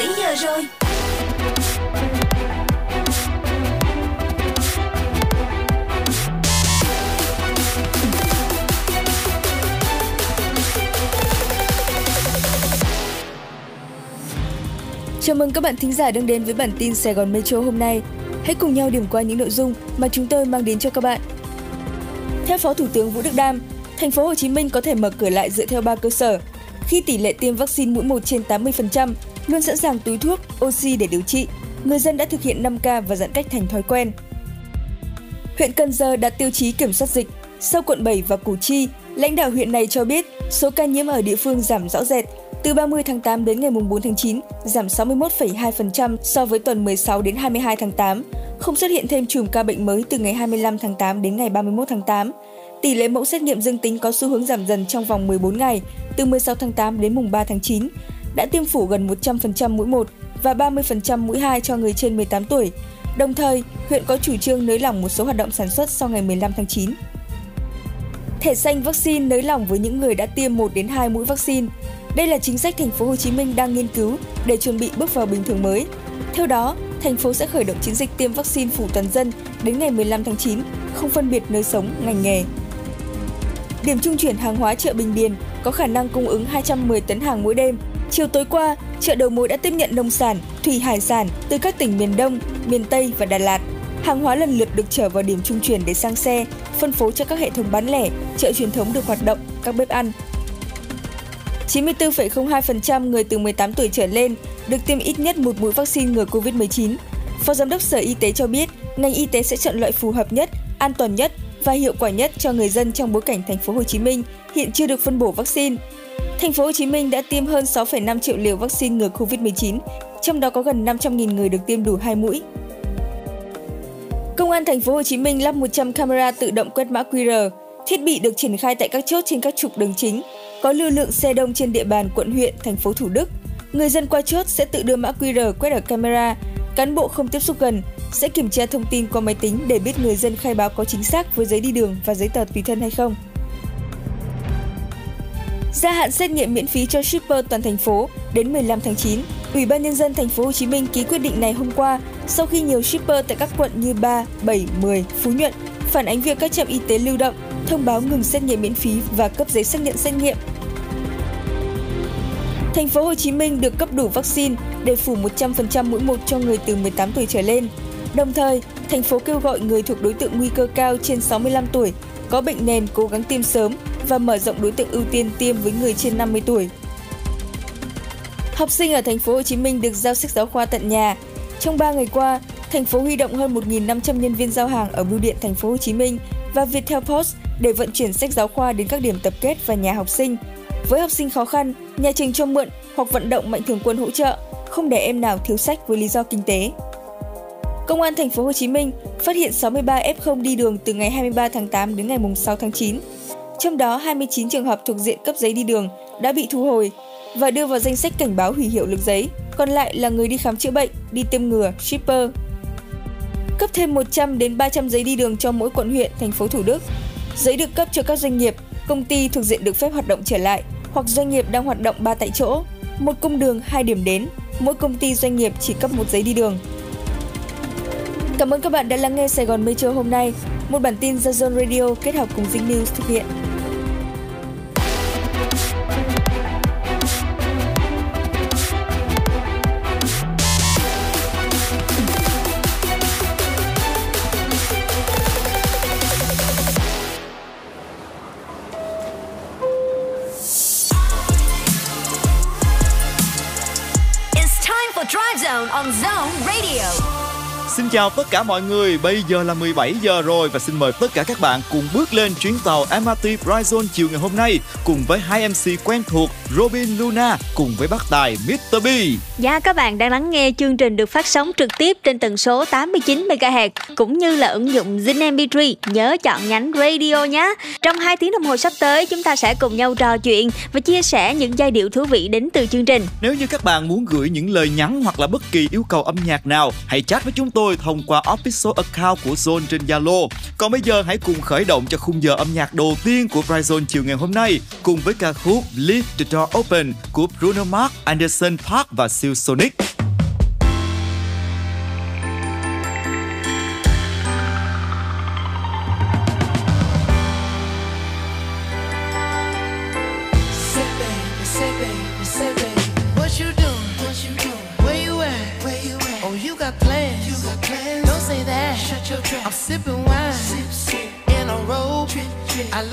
7 giờ rồi Chào mừng các bạn thính giả đang đến với bản tin Sài Gòn Metro hôm nay. Hãy cùng nhau điểm qua những nội dung mà chúng tôi mang đến cho các bạn. Theo Phó Thủ tướng Vũ Đức Đam, thành phố Hồ Chí Minh có thể mở cửa lại dựa theo 3 cơ sở. Khi tỷ lệ tiêm vaccine mũi 1 trên 80%, luôn sẵn sàng túi thuốc, oxy để điều trị, người dân đã thực hiện 5K và giãn cách thành thói quen. Huyện Cần Giờ đạt tiêu chí kiểm soát dịch. Sau quận 7 và Củ Chi, lãnh đạo huyện này cho biết số ca nhiễm ở địa phương giảm rõ rệt, từ 30 tháng 8 đến ngày 4 tháng 9, giảm 61,2% so với tuần 16 đến 22 tháng 8. Không xuất hiện thêm chùm ca bệnh mới từ ngày 25 tháng 8 đến ngày 31 tháng 8. Tỷ lệ mẫu xét nghiệm dương tính có xu hướng giảm dần trong vòng 14 ngày, từ 16 tháng 8 đến mùng 3 tháng 9. Đã tiêm phủ gần 100% mũi 1 và 30% mũi 2 cho người trên 18 tuổi. Đồng thời, huyện có chủ trương nới lỏng một số hoạt động sản xuất sau ngày 15 tháng 9. Thẻ xanh vaccine nới lỏng với những người đã tiêm 1 đến 2 mũi vaccine. Đây là chính sách thành phố Hồ Chí Minh đang nghiên cứu để chuẩn bị bước vào bình thường mới. Theo đó, thành phố sẽ khởi động chiến dịch tiêm vaccine phủ toàn dân đến ngày 15 tháng 9, không phân biệt nơi sống, ngành nghề. Điểm trung chuyển hàng hóa chợ Bình Điền có khả năng cung ứng 210 tấn hàng mỗi đêm. Chiều tối qua, chợ đầu mối đã tiếp nhận nông sản, thủy hải sản từ các tỉnh miền Đông, miền Tây và Đà Lạt. Hàng hóa lần lượt được chở vào điểm trung chuyển để sang xe, phân phối cho các hệ thống bán lẻ, chợ truyền thống được hoạt động, các bếp ăn. 94,02% người từ 18 tuổi trở lên được tiêm ít nhất một mũi vaccine ngừa COVID-19. Phó Giám đốc Sở Y tế cho biết, ngành y tế sẽ chọn loại phù hợp nhất, an toàn nhất và hiệu quả nhất cho người dân trong bối cảnh thành phố Hồ Chí Minh hiện chưa được phân bổ vaccine. Thành phố Hồ Chí Minh đã tiêm hơn 6,5 triệu liều vaccine ngừa COVID-19, trong đó có gần 500.000 người được tiêm đủ 2 mũi. Công an thành phố Hồ Chí Minh lắp 100 camera tự động quét mã QR. Thiết bị được triển khai tại các chốt trên các trục đường chính, có lưu lượng xe đông trên địa bàn quận huyện, thành phố Thủ Đức. Người dân qua chốt sẽ tự đưa mã QR quét ở camera, cán bộ không tiếp xúc gần sẽ kiểm tra thông tin qua máy tính để biết người dân khai báo có chính xác với giấy đi đường và giấy tờ tùy thân hay không. Gia hạn xét nghiệm miễn phí cho shipper toàn thành phố đến 15 tháng 9. Ủy ban nhân dân thành phố Hồ Chí Minh ký quyết định này hôm qua sau khi nhiều shipper tại các quận như 3, 7, 10, Phú Nhuận phản ánh việc các trạm y tế lưu động thông báo ngừng xét nghiệm miễn phí và cấp giấy xác nhận xét nghiệm. Thành phố Hồ Chí Minh được cấp đủ vaccine để phủ 100% mũi 1 cho người từ 18 tuổi trở lên. Đồng thời, thành phố kêu gọi người thuộc đối tượng nguy cơ cao trên 65 tuổi có bệnh nền cố gắng tiêm sớm và mở rộng đối tượng ưu tiên tiêm với người trên 50 tuổi. Học sinh ở thành phố Hồ Chí Minh được giao sách giáo khoa tận nhà. Trong 3 ngày qua, thành phố huy động hơn 1.500 nhân viên giao hàng ở bưu điện thành phố Hồ Chí Minh và Viettel Post để vận chuyển sách giáo khoa đến các điểm tập kết và nhà học sinh. Với học sinh khó khăn, nhà trường cho mượn hoặc vận động mạnh thường quân hỗ trợ, không để em nào thiếu sách với lý do kinh tế. Công an thành phố Hồ Chí Minh phát hiện 63 F0 đi đường từ ngày 23 tháng 8 đến ngày 6 tháng 9. Trong đó 29 trường hợp thuộc diện cấp giấy đi đường đã bị thu hồi và đưa vào danh sách cảnh báo hủy hiệu lực giấy, còn lại là người đi khám chữa bệnh, đi tiêm ngừa, shipper. Cấp thêm 100 đến 300 giấy đi đường cho mỗi quận huyện, thành phố Thủ Đức. Giấy được cấp cho các doanh nghiệp, công ty thuộc diện được phép hoạt động trở lại hoặc doanh nghiệp đang hoạt động 3 tại chỗ, một cung đường, hai điểm đến, mỗi công ty doanh nghiệp chỉ cấp một giấy đi đường. Cảm ơn các bạn đã lắng nghe Sài Gòn Metro hôm nay, một bản tin do Zone Radio kết hợp cùng Vinh News thực hiện. Chào tất cả mọi người, bây giờ là 17 giờ rồi và xin mời tất cả các bạn cùng bước lên chuyến tàu MRT Bryzone chiều ngày hôm nay cùng với hai MC quen thuộc Robin Luna cùng với bác tài Mr. B. Dạ các bạn đang lắng nghe chương trình được phát sóng trực tiếp trên tần số 89 MHz cũng như là ứng dụng Zin MP3. Nhớ chọn nhánh radio nhé. Trong 2 tiếng đồng hồ sắp tới chúng ta sẽ cùng nhau trò chuyện và chia sẻ những giai điệu thú vị đến từ chương trình. Nếu như các bạn muốn gửi những lời nhắn hoặc là bất kỳ yêu cầu âm nhạc nào, hãy chat với chúng tôi thông qua official account của Zone trên Zalo. Còn bây giờ hãy cùng khởi động cho khung giờ âm nhạc đầu tiên của Bryzone chiều ngày hôm nay cùng với ca khúc Leave the Door Open của Bruno Mars, Anderson Park và Silk Sonic.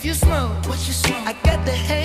If you smoke, what you smoke? I got the haze.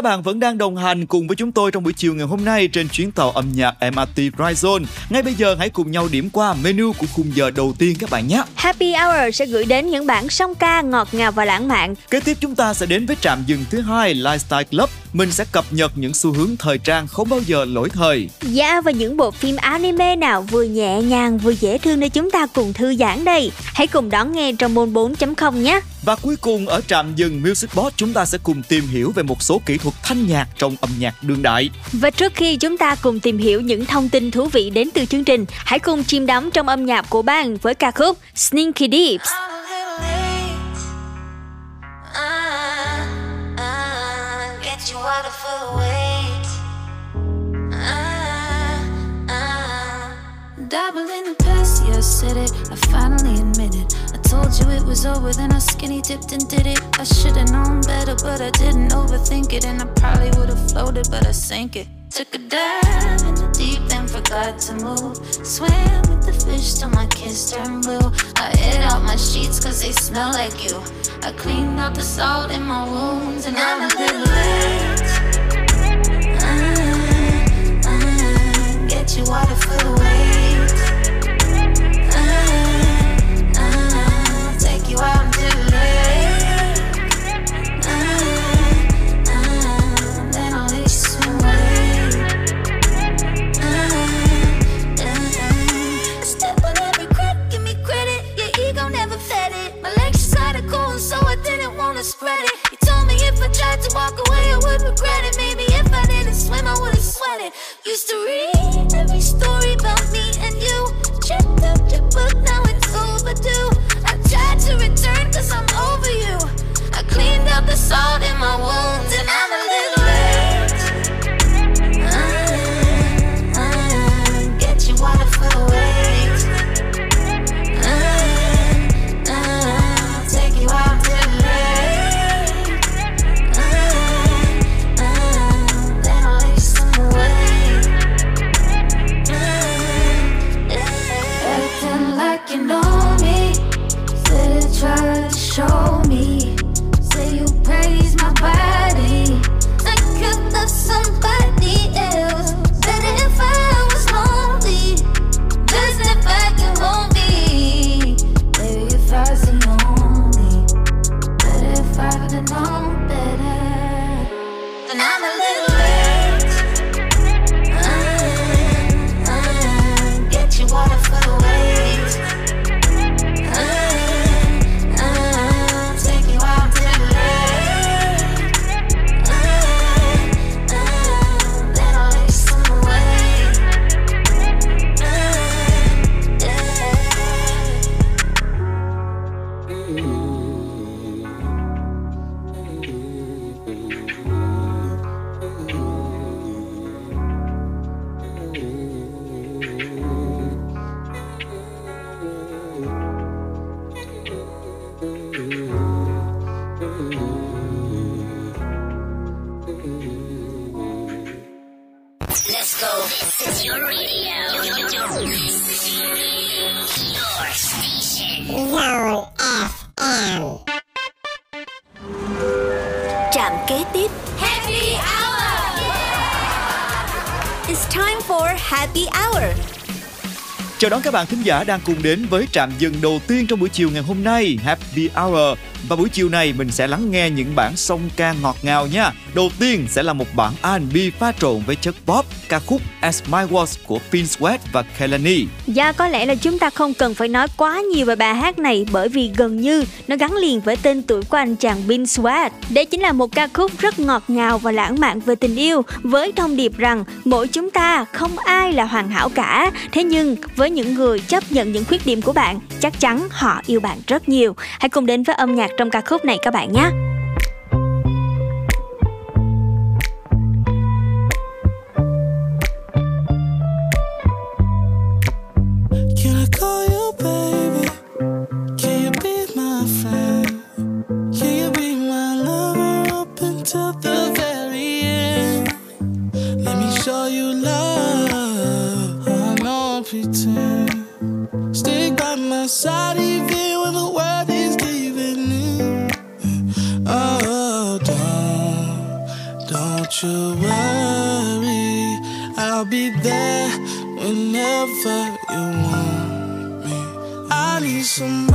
Các bạn vẫn đang đồng hành cùng với chúng tôi trong buổi chiều ngày hôm nay trên chuyến tàu âm nhạc MRT Horizon. Ngay bây giờ hãy cùng nhau điểm qua menu của khung giờ đầu tiên các bạn nhé. Happy Hour sẽ gửi đến những bản song ca ngọt ngào và lãng mạn. Kế tiếp chúng ta sẽ đến với trạm dừng thứ hai Lifestyle Club. Mình sẽ cập nhật những xu hướng thời trang không bao giờ lỗi thời. Dạ và những bộ phim anime nào vừa nhẹ nhàng vừa dễ thương để chúng ta cùng thư giãn đây. Hãy cùng đón nghe trong môn 4.0 nhé. Và cuối cùng ở trạm dừng Music Box chúng ta sẽ cùng tìm hiểu về một số kỹ thuật thanh nhạc trong âm nhạc đương đại. Và trước khi chúng ta cùng tìm hiểu những thông tin thú vị đến từ chương trình, hãy cùng chìm đắm trong âm nhạc của bang với ca khúc Sneaky Deeps. Of the in past, yeah, I said it. I finally admit it. Told you it was over, then I skinny dipped and did it. I should've known better, but I didn't overthink it. And I probably would've floated, but I sank it. Took a dive in the deep and forgot to move. Swam with the fish till my kiss turned blue. I ate out my sheets cause they smell like you. I cleaned out the salt in my wounds, and I'm a little late. Uh, uh, get you out of the weight. to spread it. You told me if I tried to walk away, I would regret it. Maybe if I didn't swim, I wouldn't sweat it. Used to read every story about me and you. Checked up your book, now it's overdue. I tried to return, cause I'm over you. I cleaned out the salt in my wounds, and I'm thính giả đang cùng đến với trạm dừng đầu tiên trong buổi chiều ngày hôm nay, Happy Hour và buổi chiều này mình sẽ lắng nghe những bản song ca ngọt ngào nha. Đầu tiên sẽ là một bản R&B pha trộn với chất pop, ca khúc As My Was của Finn Sweat và Kelani. Dạ có lẽ là chúng ta không cần phải nói quá nhiều về bài hát này bởi vì gần như nó gắn liền với tên tuổi của anh chàng Finn Sweat. Đây chính là một ca khúc rất ngọt ngào và lãng mạn về tình yêu với thông điệp rằng mỗi chúng ta không ai là hoàn hảo cả. Thế nhưng với những người chấp nhận những khuyết điểm của bạn, chắc chắn họ yêu bạn rất nhiều. Hãy cùng đến với âm nhạc trong ca khúc này các bạn nhé. whenever you want me. I need some.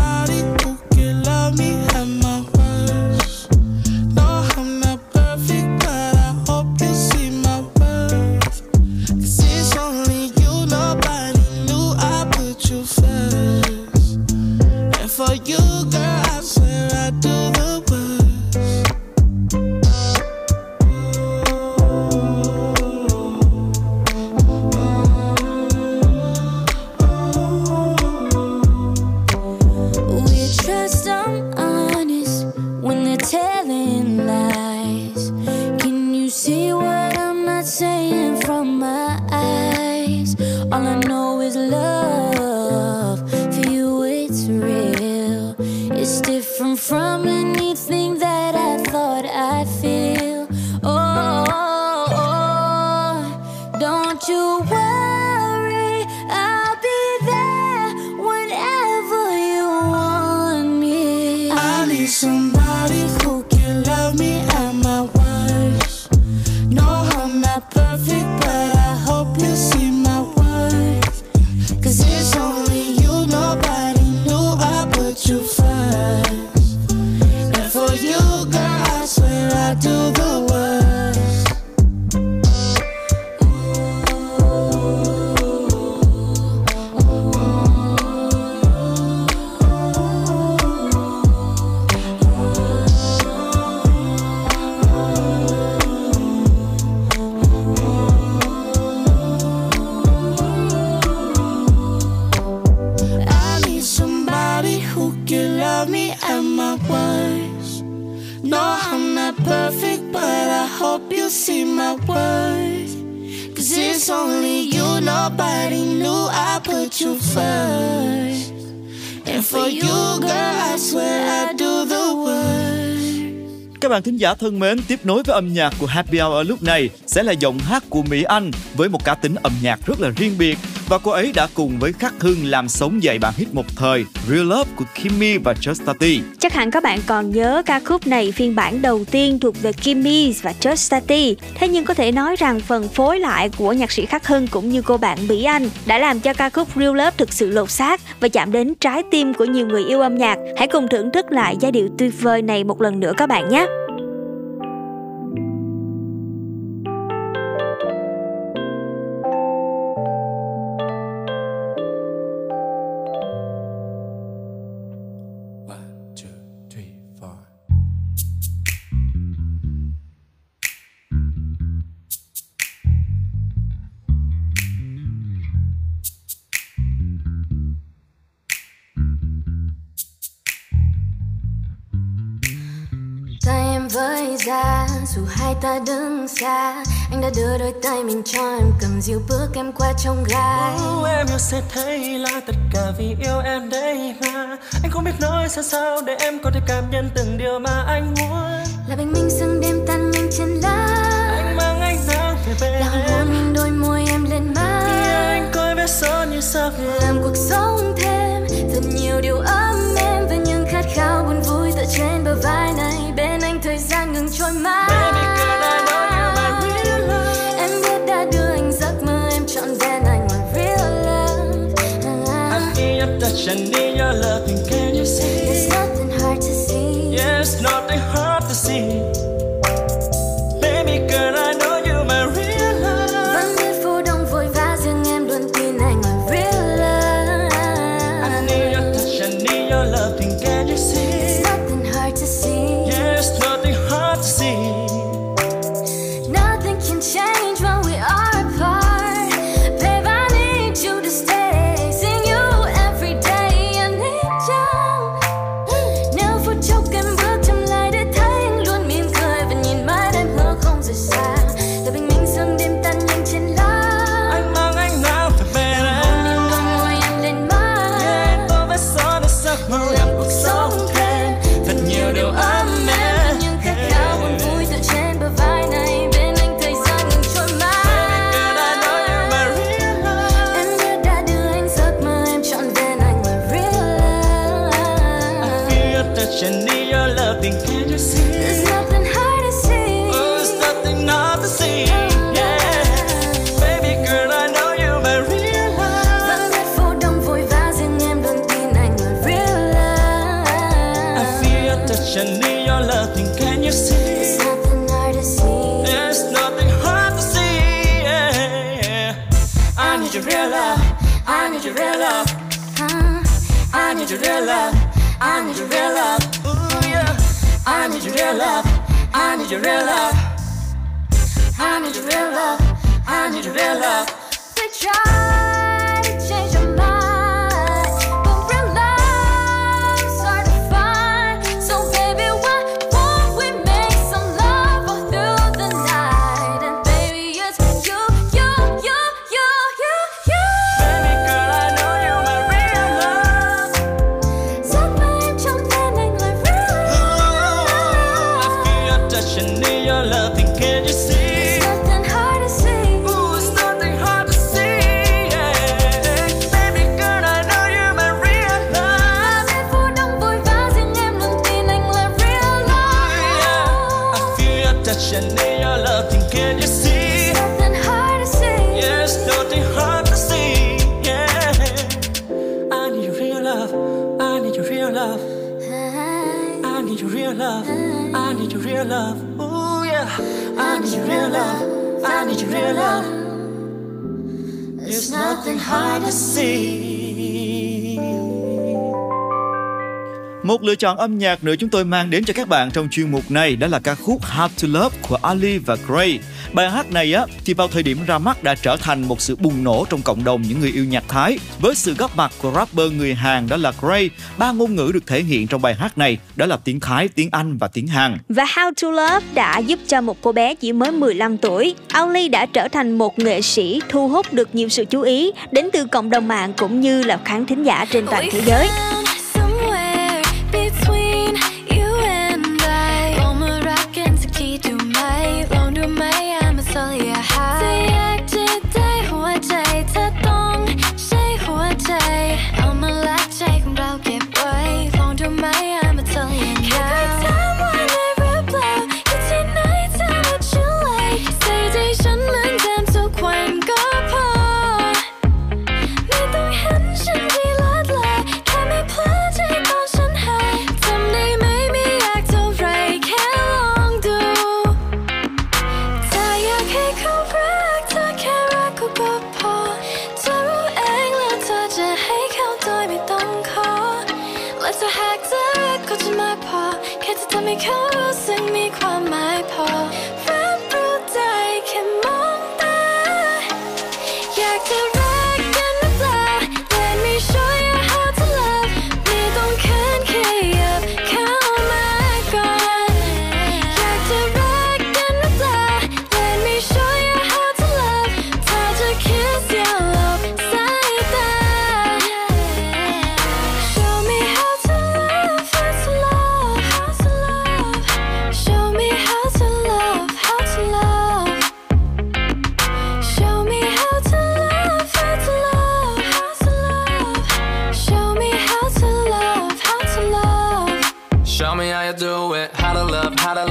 Thính giả thân mến, tiếp nối với âm nhạc của Happy Hour lúc này sẽ là giọng hát của Mỹ Anh với một cá tính âm nhạc rất là riêng biệt và cô ấy đã cùng với Khắc Hưng làm sống dậy bản hit một thời Real Love của Kimmy và Justati. Chắc hẳn các bạn còn nhớ ca khúc này phiên bản đầu tiên thuộc về Kimmy và Justati. Thế nhưng có thể nói rằng phần phối lại của nhạc sĩ Khắc Hưng cũng như cô bạn Mỹ Anh đã làm cho ca khúc Real Love thực sự lột xác và chạm đến trái tim của nhiều người yêu âm nhạc. Hãy cùng thưởng thức lại giai điệu tuyệt vời này một lần nữa các bạn nhé. ra dù hai ta đứng xa anh đã đưa đôi tay mình cho em cầm dịu bước em qua trong gai oh, em yêu sẽ thấy là tất cả vì yêu em đây mà. Anh không biết nói sao sao để em có thể cảm nhận từng điều mà anh muốn. Là bình minh sương đêm tan nhanh chân lá. Anh mang ánh sáng về bên là hôn mình đôi môi em lên má. Yeah, anh coi vết son như sao làm cuộc sống thêm thật nhiều điều ấm em và những khát khao buồn vui tựa trên bờ vai này. I need your loving need your real love. I need your real love. I need your real love. nothing hard to see. Một lựa chọn âm nhạc nữa chúng tôi mang đến cho các bạn trong chuyên mục này, đó là ca khúc Hard to Love của Ali và Gray. Bài hát này á thì vào thời điểm ra mắt đã trở thành một sự bùng nổ trong cộng đồng những người yêu nhạc Thái với sự góp mặt của rapper người Hàn đó là Gray. Ba ngôn ngữ được thể hiện trong bài hát này đó là tiếng Thái, tiếng Anh và tiếng Hàn. Và How to Love đã giúp cho một cô bé chỉ mới 15 tuổi, Auli đã trở thành một nghệ sĩ thu hút được nhiều sự chú ý đến từ cộng đồng mạng cũng như là khán thính giả trên toàn thế giới.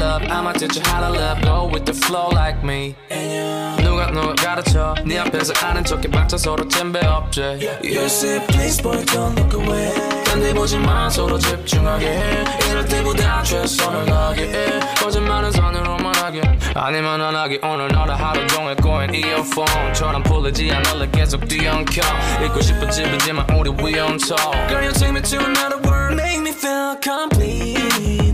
I'ma teach you how to love. Go with the flow like me. 누가 누가 가르쳐? 네 앞에서 아는 척해 박자 서로 잼배 없지. You say please boy don't look away. 단대 보지 마 서로 집중하게. 이럴 때보다 최선을 다하게. 거짓말은 선으로만 하게. 아니면 안 하게. 오늘 너를 하루 종일 꼬인 이어폰처럼 풀리지 않을래. 계속 뒤엉켜 잊고 싶은 집이지만 우리 we on top. Girl you take me to another world Make me feel complete.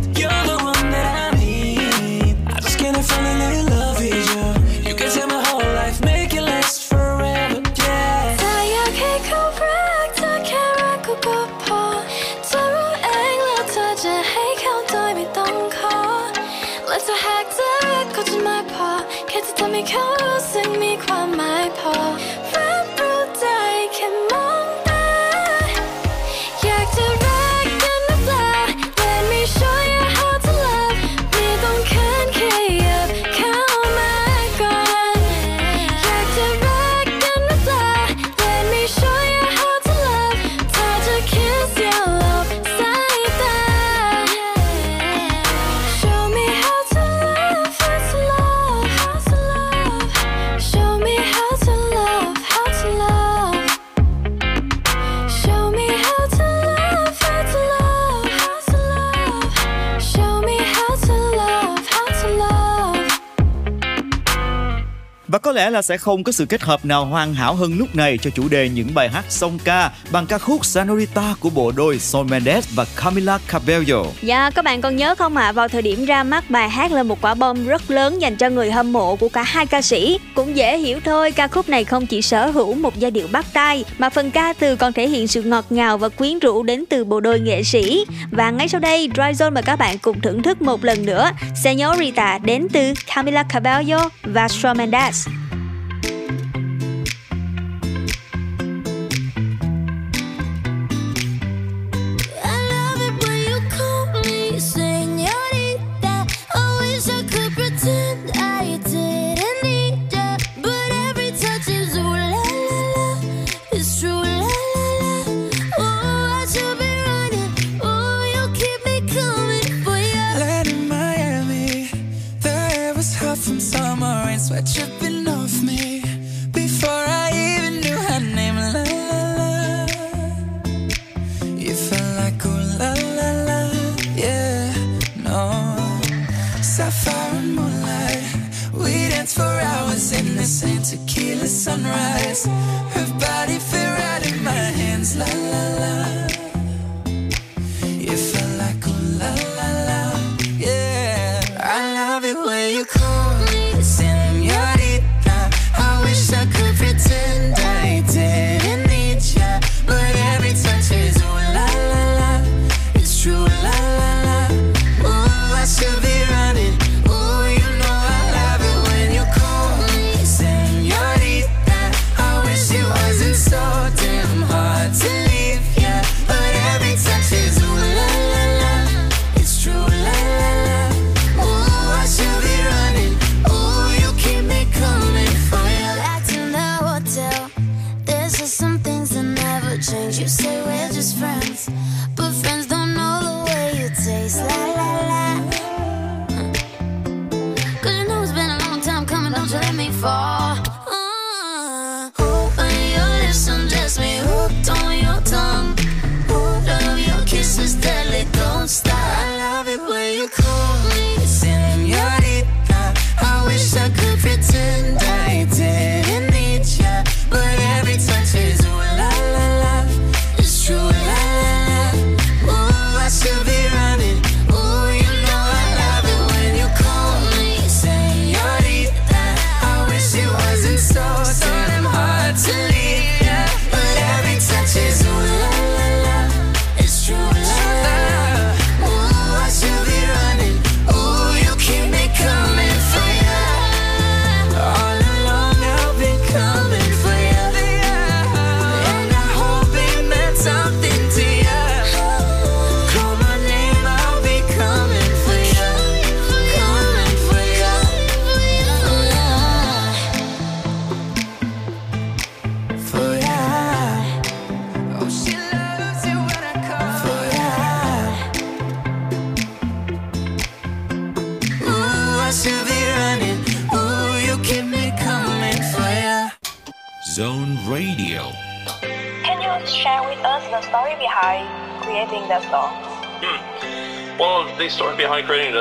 có lẽ là sẽ không có sự kết hợp nào hoàn hảo hơn lúc này cho chủ đề những bài hát song ca bằng ca khúc Sanorita của bộ đôi Shawn Mendes và Camila Cabello. Dạ, các bạn còn nhớ không ạ? À? Vào thời điểm ra mắt bài hát là một quả bom rất lớn dành cho người hâm mộ của cả hai ca sĩ. Cũng dễ hiểu thôi, ca khúc này không chỉ sở hữu một giai điệu bắt tay mà phần ca từ còn thể hiện sự ngọt ngào và quyến rũ đến từ bộ đôi nghệ sĩ. Và ngay sau đây, Dry Zone mời các bạn cùng thưởng thức một lần nữa Senorita đến từ Camila Cabello và Shawn Mendes.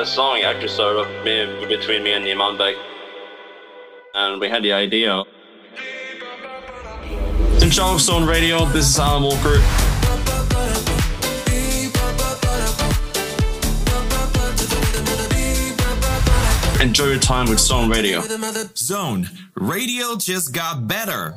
Behind creating the song actually started up me, between me and Iman Beck. And we had the idea. In charge of Zone Radio, this is Alan Walker. Enjoy your time with Zone Radio. Zone Radio just got better.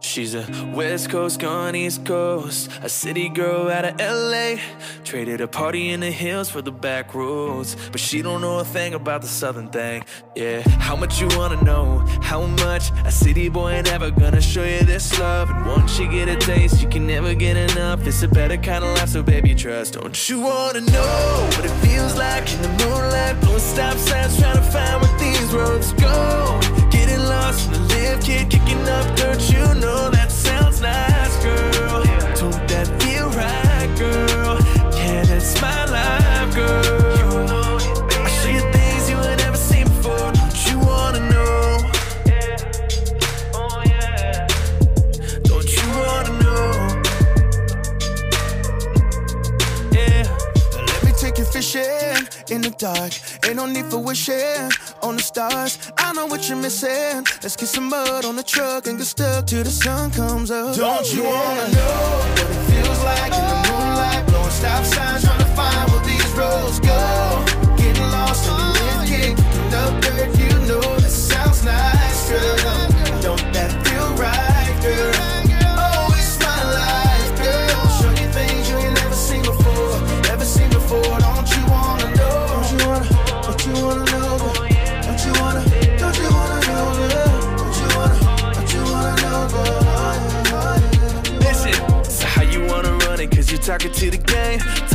She's a West Coast gone East Coast, a city girl out of LA. Traded a party in the hills for the back roads, but she don't know a thing about the southern thing. Yeah, how much you wanna know? How much? A city boy ain't ever gonna show you this love. And once you get a taste, you can never get enough. It's a better kind of life, so baby, trust. Don't you wanna know what it feels like in the moonlight? Blowing stop signs, trying to find where these roads go. Getting lost in the lift, kid kicking up dirt. You know that sounds nice, girl. Don't that feel right, girl? That's my life, girl. I show you things you ain't never seen before. Don't you wanna know? Yeah. Oh, yeah. Don't you wanna know? Yeah. Let me take you fishing in the dark. Ain't no need for wishing on the stars. I know what you're missing. Let's get some mud on the truck and get stuck till the sun comes up. Don't you wanna know what it feels like in the stop signs, trying to find where these roads go. Getting lost in the wind, kicking up dirt. You know that sounds nice, talking to the game.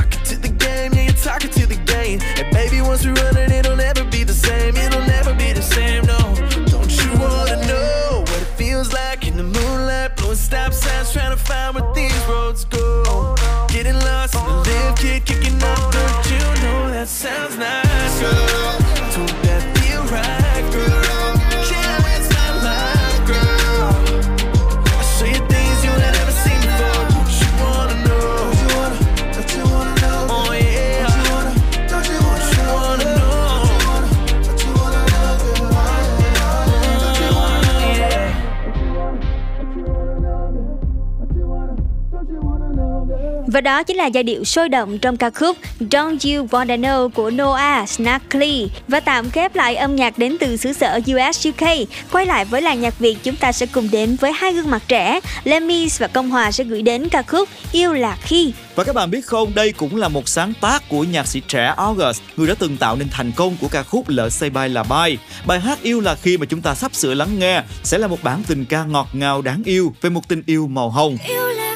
Và đó chính là giai điệu sôi động trong ca khúc Don't You Wanna Know của Noah Snackley. Và tạm khép lại âm nhạc đến từ xứ sở US UK. Quay lại với làng nhạc Việt, chúng ta sẽ cùng đến với hai gương mặt trẻ. Lemis và Công Hòa sẽ gửi đến ca khúc Yêu là khi. Và các bạn biết không, đây cũng là một sáng tác của nhạc sĩ trẻ August, người đã từng tạo nên thành công của ca khúc Lỡ xây bay là bay. Bài hát Yêu là khi mà chúng ta sắp sửa lắng nghe sẽ là một bản tình ca ngọt ngào đáng yêu về một tình yêu màu hồng. Yêu là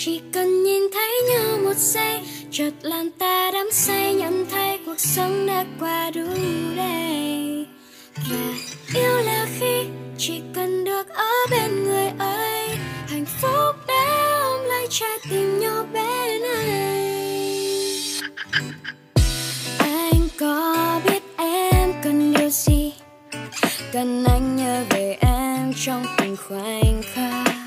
chỉ cần nhìn thấy nhau một giây, chợt làm ta đắm say nhận thấy cuộc sống đã qua đủ đầy. Và yêu là khi chỉ cần được ở bên người ấy, hạnh phúc đã ôm lấy trái tim nhỏ bé này anh có biết em cần điều gì? Cần anh nhớ về em trong từng khoảnh khắc.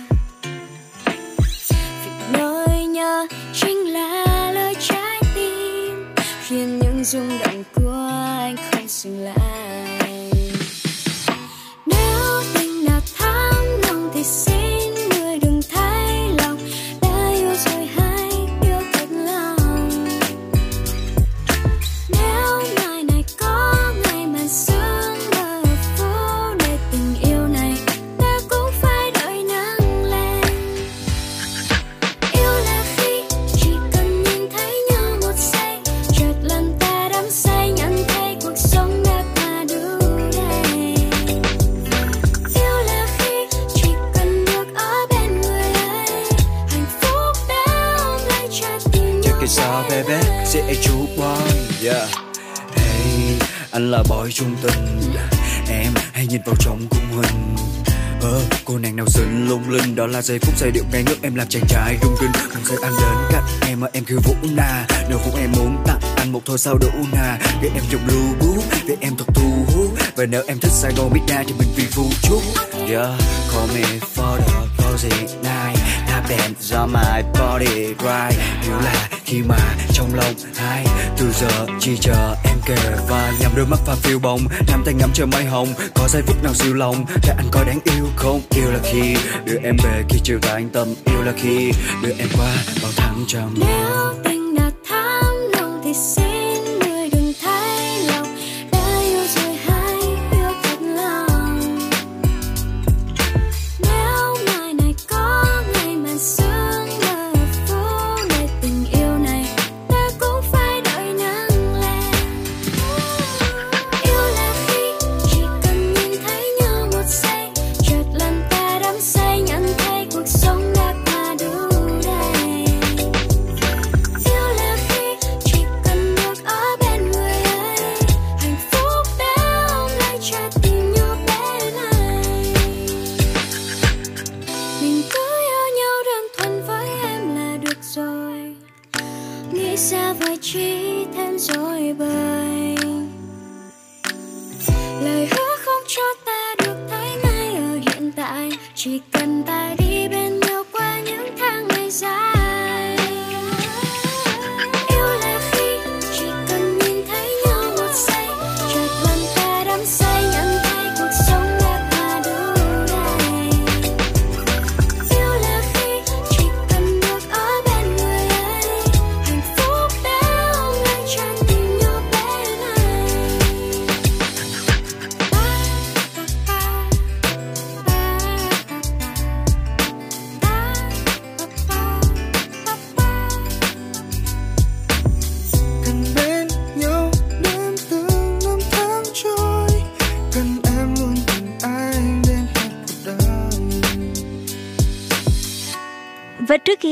Nhớ chính là lời trái tim. Khiến những rung động của anh không dừng lại. anh là boy trung tình. Em hay nhìn vào trong cung hình Ờ, cô nàng nào xinh lung linh đó là giây phút giây điệu ngay ngước em làm chàng trai rung rinh không sao anh đến cạnh em mà em cứ vũ nà nếu không em muốn tặng anh một thôi sao đủ nà để em dùng lưu bút để em thật thu hút và nếu em thích sài gòn biết đa thì mình vì vũ chút. yeah call me for the closing dance on my body cry. Hiểu là khi mà trong lòng hai từ giờ chỉ chờ em kề và nhắm đôi mắt và phiêu bồng nắm tay ngắm trời mây hồng, có giây phút nào siêu lòng? Để anh coi đáng yêu không? Yêu là khi đưa em về khi chiều anh tâm. Yêu là khi đưa em qua bao tháng trầm nếu tình đã thắm lâu thì sẽ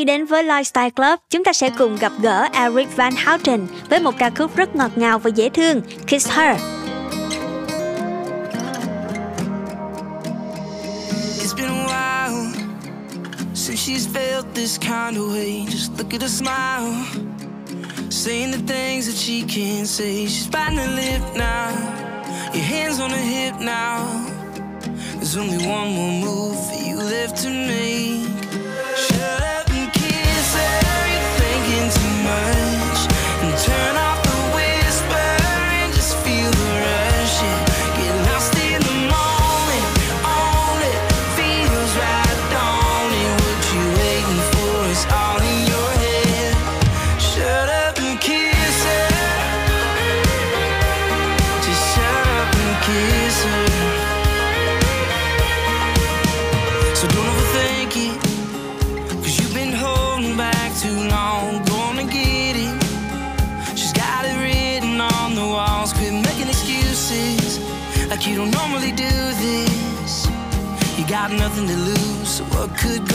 đến với Lifestyle Club, chúng ta sẽ cùng gặp gỡ Eric Van Houten với một ca khúc rất ngọt ngào và dễ thương, Kiss Her. It's been a while since she's felt this kind of way. Just look at her smile, saying the things that she can't say. She's biting her lip now, your hands on her hip now. There's only one more move. could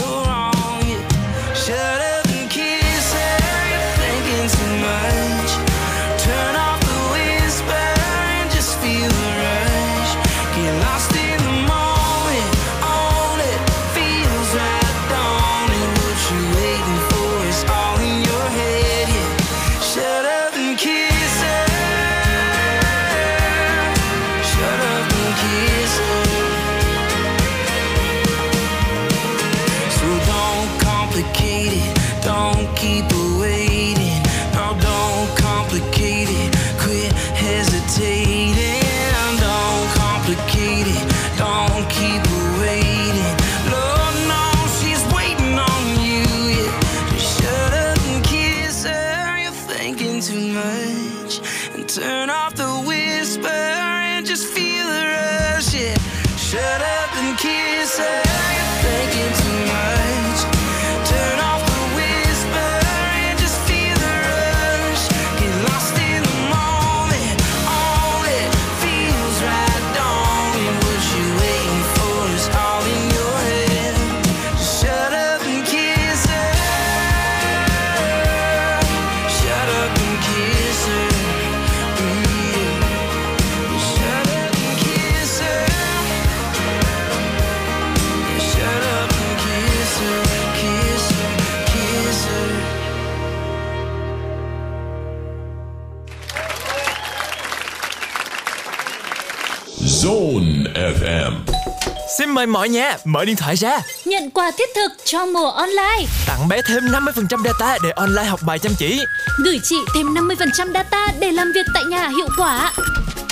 mời mọi nhà mở điện thoại ra. Nhận quà thiết thực cho mùa online. Tặng bé thêm 50% data để online học bài chăm chỉ. Gửi chị thêm 50% data để làm việc tại nhà hiệu quả.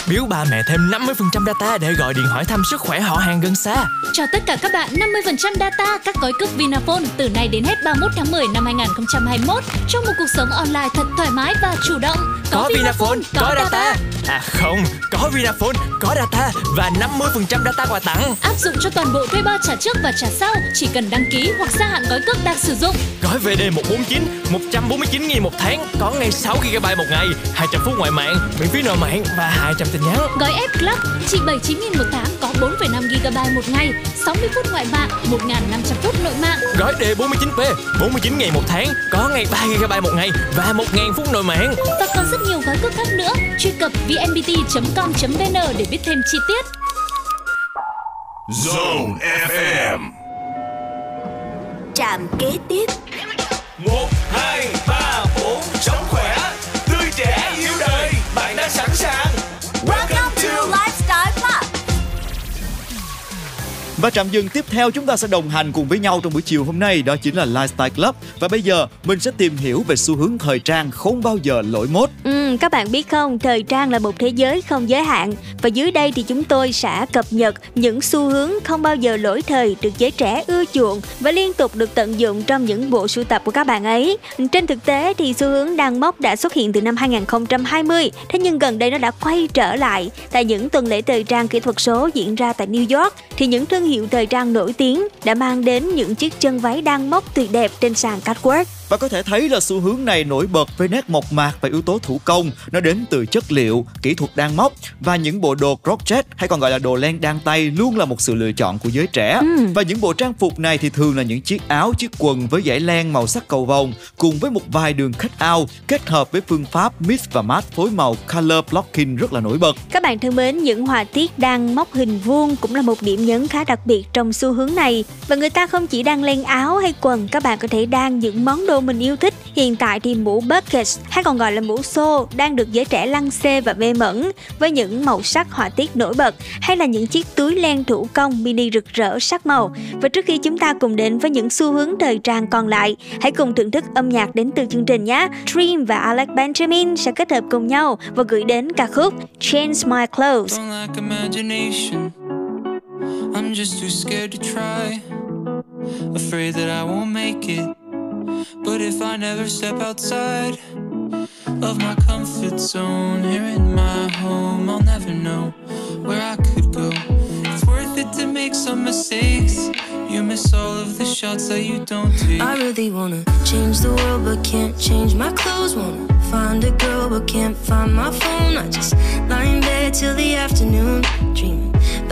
Biếu ba mẹ thêm 50% data để gọi điện hỏi thăm sức khỏe họ hàng gần xa. Cho tất cả các bạn 50% data các gói cước Vinaphone từ nay đến hết 31 tháng 10 năm 2021 Trong một cuộc sống online thật thoải mái và chủ động Có, Vinaphone, có, data. À không, có Vinaphone, có data và 50% data quà tặng. Áp dụng cho toàn bộ thuê bao trả trước và trả sau. Chỉ cần đăng ký hoặc gia hạn gói cước đang sử dụng. Gói VD 149, 149 nghìn một tháng Có ngay 6 GB một ngày 200 phút ngoại mạng, miễn phí nội mạng và 200 tin nhắn. Gói F Club chỉ 79 nghìn một tháng có 4,5 GB một ngày 60 phút ngoại mạng, 1.500 phút nội mạng. Gói D49P, 49 ngày một tháng Có ngay 3 GB một ngày và 1.000 phút nội mạng. Và còn rất nhiều gói cước khác nữa. Truy cập vnpt.com.vn để biết thêm chi tiết. Zone FM Trạm kế tiếp 1, 2, 3 Và trạm dừng tiếp theo chúng ta sẽ đồng hành cùng với nhau trong buổi chiều hôm nay đó chính là Lifestyle Club và bây giờ mình sẽ tìm hiểu về xu hướng thời trang không bao giờ lỗi mốt. Ừ, các bạn biết không, thời trang là một thế giới không giới hạn và dưới đây thì chúng tôi sẽ cập nhật những xu hướng không bao giờ lỗi thời được giới trẻ ưa chuộng và liên tục được tận dụng trong những bộ sưu tập của các bạn ấy. Trên thực tế thì xu hướng đang móc đã xuất hiện từ năm 2020, thế nhưng gần đây nó đã quay trở lại tại những tuần lễ thời trang kỹ thuật số diễn ra tại New York thì những thương hiệu thời trang nổi tiếng đã mang đến những chiếc chân váy đang móc tuyệt đẹp trên sàn catwalk. Và có thể thấy là xu hướng này nổi bật với nét mộc mạc và yếu tố thủ công, nó đến từ chất liệu, kỹ thuật đan móc và những bộ đồ crochet hay còn gọi là đồ len đan tay luôn là một sự lựa chọn của giới trẻ. Ừ. Và những bộ trang phục này thì thường là những chiếc áo, chiếc quần với dải len màu sắc cầu vồng cùng với một vài đường cut out kết hợp với phương pháp mix và match phối màu color blocking rất là nổi bật. Các bạn thân mến, những họa tiết đan móc hình vuông cũng là một điểm nhấn khá đặc biệt trong xu hướng này. Và người ta không chỉ đan len áo hay quần, các bạn có thể đan những món đồ mình yêu thích. Hiện tại thì mũ bucket hay còn gọi là mũ xô đang được giới trẻ lăng xê và mê mẩn với những màu sắc họa tiết nổi bật hay là những chiếc túi len thủ công mini rực rỡ sắc màu. Và trước khi chúng ta cùng đến với những xu hướng thời trang còn lại, hãy cùng thưởng thức âm nhạc đến từ chương trình nhé. Dream và Alex Benjamin sẽ kết hợp cùng nhau và gửi đến ca khúc Change My Clothes. I'm just too scared to try. Afraid that I won't make it. But if I never step outside of my comfort zone here in my home, I'll never know where I could go. It's worth it to make some mistakes. You miss all of the shots that you don't take. I really wanna change the world, but can't change my clothes. Wanna find a girl, but can't find my phone. I just lie in bed till the afternoon, dreaming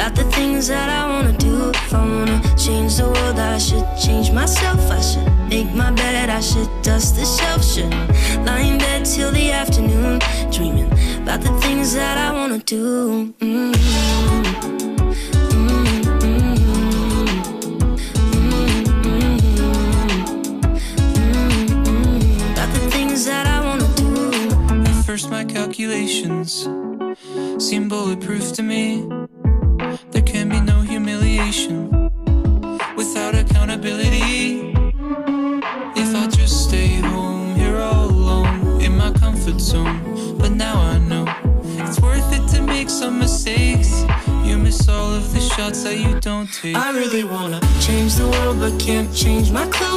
about the things that I wanna do. If I wanna change the world, I should change myself. I should make my bed, I should dust the shelf. Should lie in bed till the afternoon, dreaming about the things that I wanna do. Mm. About the things that I wanna do. At first, my calculations seem bulletproof to me.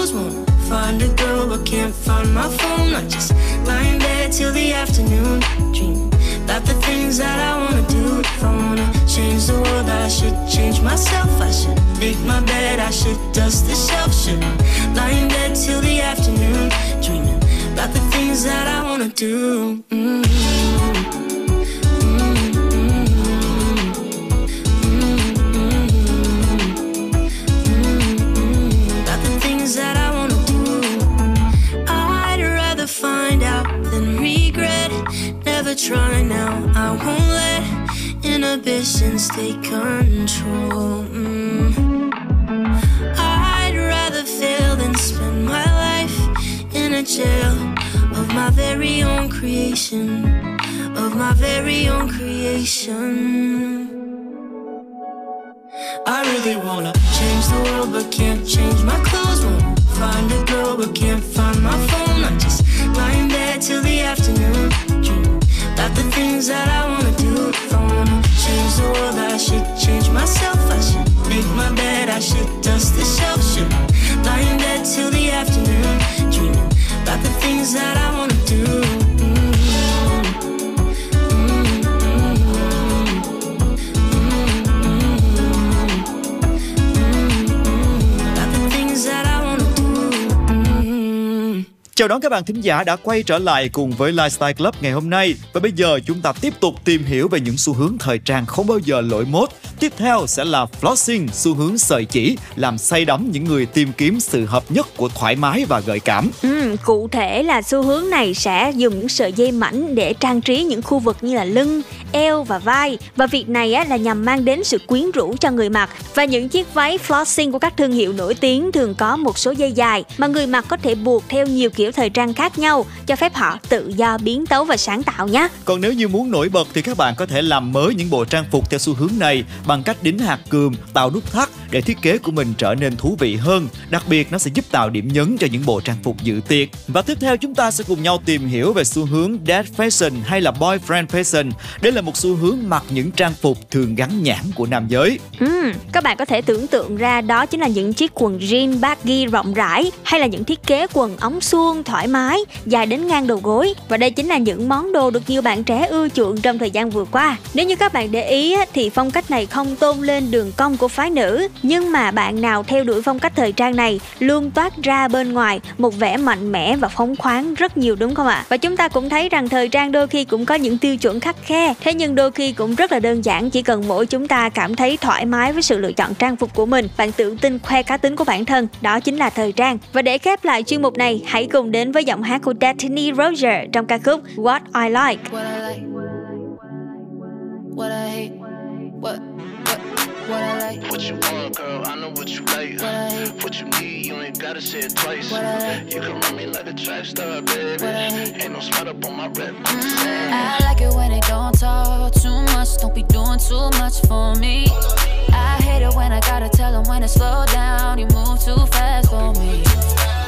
Clothes. Wanna find a girl, but can't find my phone. I just lie in bed till the afternoon, dreaming about the things that I wanna do. If I wanna change the world, I should change myself. I should make my bed, I should dust the shelf. Should lie in bed till the afternoon, dreaming about the things that I wanna do. Try now, I won't let inhibitions take control. Mm. I'd rather fail than spend my life in a jail of my very own creation. Of my very own creation. I really wanna change the world, but can't change dust the shelf. Lying there till the afternoon, dreaming about the things that I wanna Chào đón các bạn thính giả đã quay trở lại cùng với Lifestyle Club ngày hôm nay và bây giờ chúng ta tiếp tục tìm hiểu về những xu hướng thời trang không bao giờ lỗi mốt. Tiếp theo sẽ là flossing, xu hướng sợi chỉ làm say đắm những người tìm kiếm sự hợp nhất của thoải mái và gợi cảm. Ừ, cụ thể là xu hướng này sẽ dùng những sợi dây mảnh để trang trí những khu vực như là lưng, eo và vai và việc này á, là nhằm mang đến sự quyến rũ cho người mặc và những chiếc váy flossing của các thương hiệu nổi tiếng thường có một số dây dài mà người mặc có thể buộc theo nhiều kiểu thời trang khác nhau cho phép họ tự do biến tấu và sáng tạo nhé. Còn nếu như muốn nổi bật thì các bạn có thể làm mới những bộ trang phục theo xu hướng này bằng cách đính hạt cườm, tạo nút thắt để thiết kế của mình trở nên thú vị hơn. Đặc biệt nó sẽ giúp tạo điểm nhấn cho những bộ trang phục dự tiệc. Và tiếp theo chúng ta sẽ cùng nhau tìm hiểu về xu hướng dad fashion hay là boyfriend fashion. Đây là một xu hướng mặc những trang phục thường gắn nhãn của nam giới. Ừ, các bạn có thể tưởng tượng ra đó chính là những chiếc quần jean baggy rộng rãi hay là những thiết kế quần ống suông thoải mái, dài đến ngang đầu gối. Và đây chính là những món đồ được nhiều bạn trẻ ưa chuộng trong thời gian vừa qua. Nếu như các bạn để ý thì phong cách này không tôn lên đường cong của phái nữ. Nhưng mà bạn nào theo đuổi phong cách thời trang này luôn toát ra bên ngoài một vẻ mạnh mẽ và phóng khoáng rất nhiều, đúng không ạ? Và chúng ta cũng thấy rằng thời trang đôi khi cũng có những tiêu chuẩn khắc khe. Thế nhưng đôi khi cũng rất là đơn giản, chỉ cần mỗi chúng ta cảm thấy thoải mái với sự lựa chọn trang phục của mình, bạn tự tin khoe cá tính của bản thân. Đó chính là thời trang. Và để khép lại chuyên mục này, hãy cùng đến với giọng hát của Destiny Roger trong ca khúc What I Like What I like, what I hate, what, what, what I like. What you want, girl? I know what you like. What I hate. What you need, you ain't gotta say it twice. What I like. You can run me like a track star, baby. What I hate. Ain't no spot up on my rep. Saying. I like it when they don't talk too much, don't be doing too much for me. I hate it when I gotta tell them when to slow down, you move too fast for me.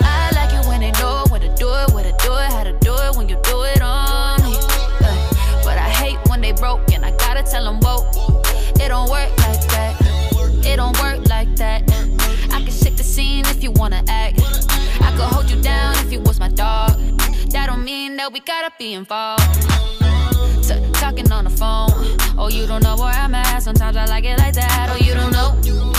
I like it when they know to do it, where to do it, how to do it, when you do it on me. Uh, But I hate when they broke and I gotta tell them, whoa, it don't work like that. It don't work like that. I can shake the scene if you wanna act. I could hold you down if you was my dog. That don't mean that we gotta be involved. T- talking on the phone. Oh, you don't know where I'm at. Sometimes I like it like that. Oh, you don't know.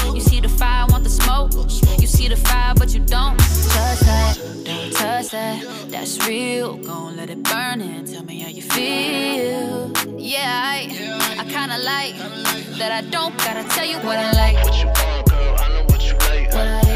You see the fire, want the smoke. You see the fire, but you don't touch that. Don't touch that. That's real. Gon' let it burn and tell me how you feel. Yeah, I, I kinda like that. I don't gotta tell you what I like. What you want, girl? I know what you like.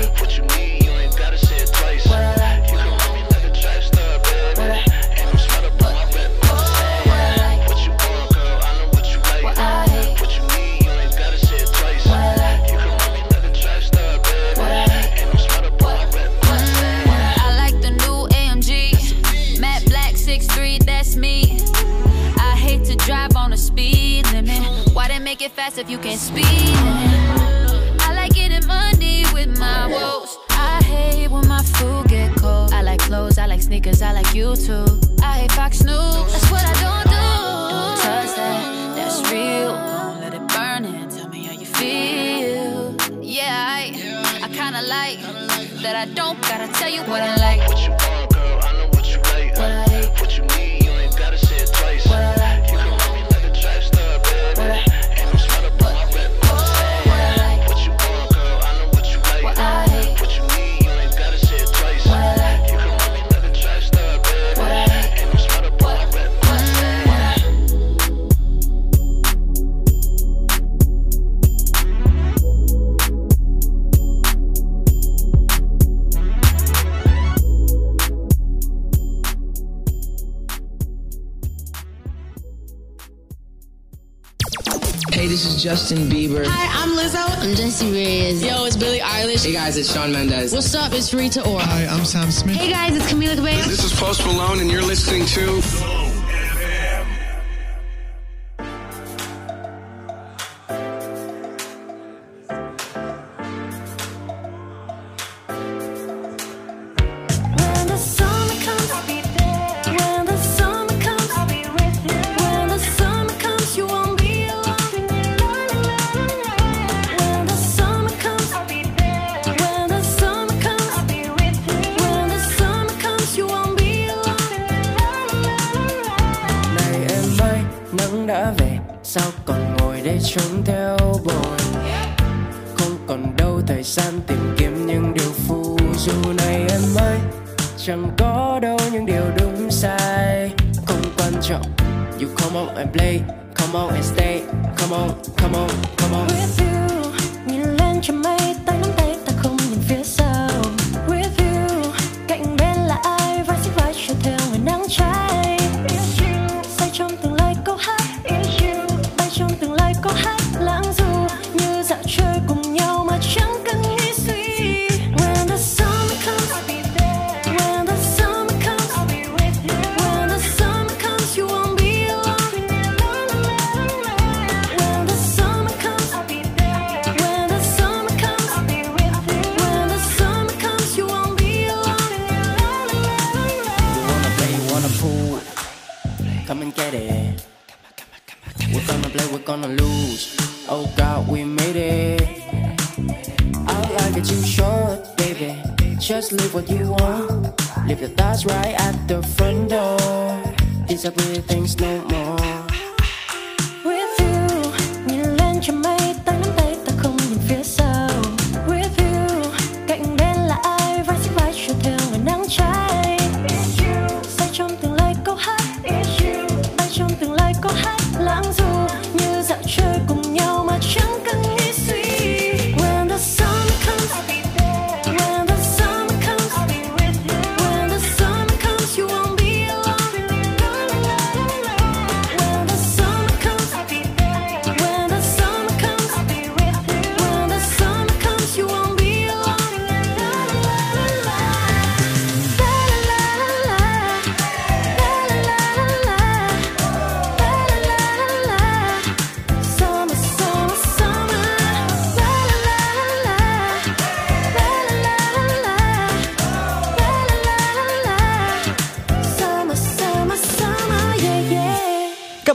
Make it fast if you can't speed? I like getting money with my woes. I hate when my food get cold. I like clothes, I like sneakers, I like you too. I hate Fox News, that's what I don't do. Don't touch that, that's real. Gon' let it burn and tell me how you feel. Yeah, I, I kinda like that I don't gotta tell you what I like. Is Justin Bieber. Hi, I'm Lizzo. I'm Jessie Reyes. Yo, it's Billie Eilish. Hey guys, it's Sean Mendez. What's up? It's Rita Ora. Hi, I'm Sam Smith. Hey guys, it's Camila Cabello. This is Post Malone, and you're listening to.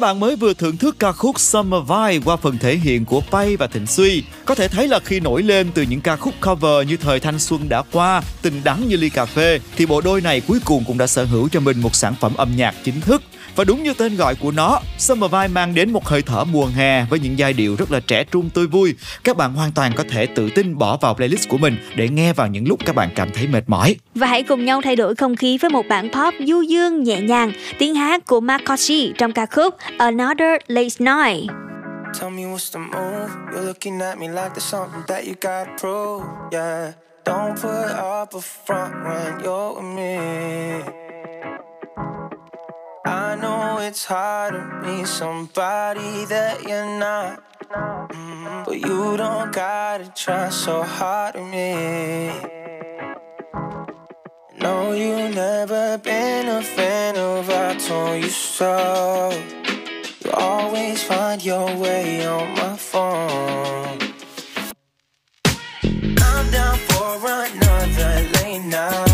Bạn mới vừa thưởng thức ca khúc Summer Vibe qua phần thể hiện của Pay và Thịnh Suy. Có thể thấy là khi nổi lên từ những ca khúc cover như thời thanh xuân đã qua, tình đắng như ly cà phê, thì bộ đôi này cuối cùng cũng đã sở hữu cho mình một sản phẩm âm nhạc chính thức. Và đúng như tên gọi của nó, Summer Vibe mang đến một hơi thở mùa hè với những giai điệu rất là trẻ trung tươi vui. Các bạn hoàn toàn có thể tự tin bỏ vào playlist của mình để nghe vào những lúc các bạn cảm thấy mệt mỏi. Và hãy cùng nhau thay đổi không khí với một bản pop du dương nhẹ nhàng, tiếng hát của Makoshi trong ca khúc Another Late Night. Tell me what's the move? You're looking at me like there's something that you gotta prove. Yeah, don't put up a front when you're with me. I know it's hard to meet somebody that you're not. Mm, But you don't gotta try so hard with me. No, you never been a fan of I told you so. You always find your way on my phone. I'm down for another late night.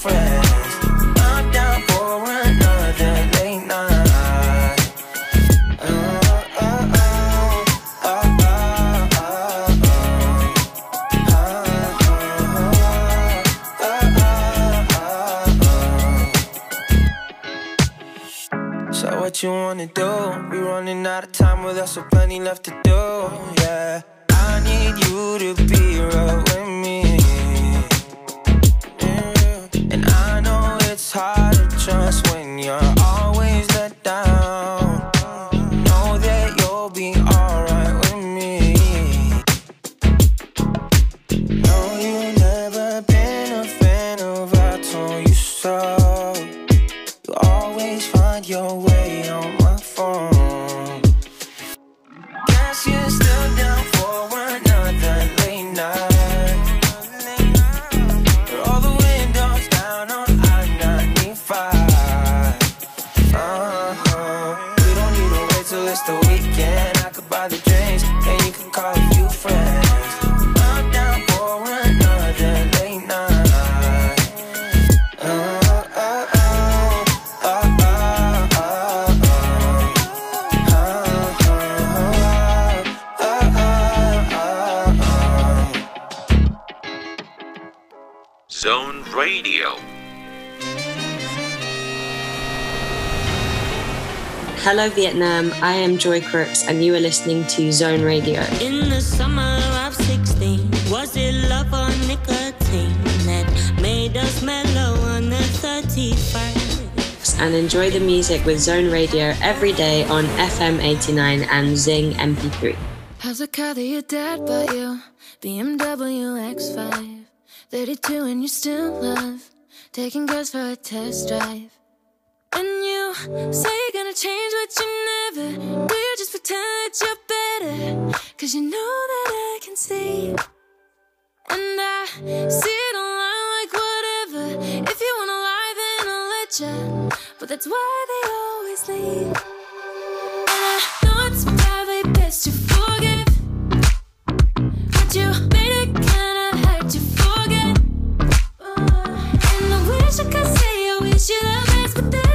Friends. I'm down for another late night. So what you wanna do? We running out of time so plenty left to do. Yeah, I need you to be right with me. And I know it's hard to trust when you're always Hello, Vietnam. I am Joy Crooks, and you are listening to Zone Radio. In the summer of 16, was it love or nicotine that made us mellow on the 31st? And enjoy the music with Zone Radio every day on FM 89 and Zing MP3. How's a car that your dad bought you? BMW X5 32 and you still love Taking girls for a test drive And you say you're gonna change what you never Do you just pretend that you're better. Cause you know that I can see. And I see it online like whatever. If you wanna lie then I'll let you But that's why they always leave. And I know it's probably best to forgive But you made it kinda hard to forget. Oh, and I wish I could say I wish you the best But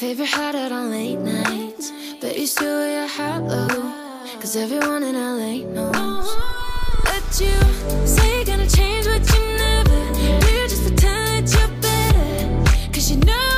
favorite hot out on late nights Bet you still wear your hat low Cause everyone in LA knows. That you say you're gonna change what you never. Do just pretend that you're better Cause you know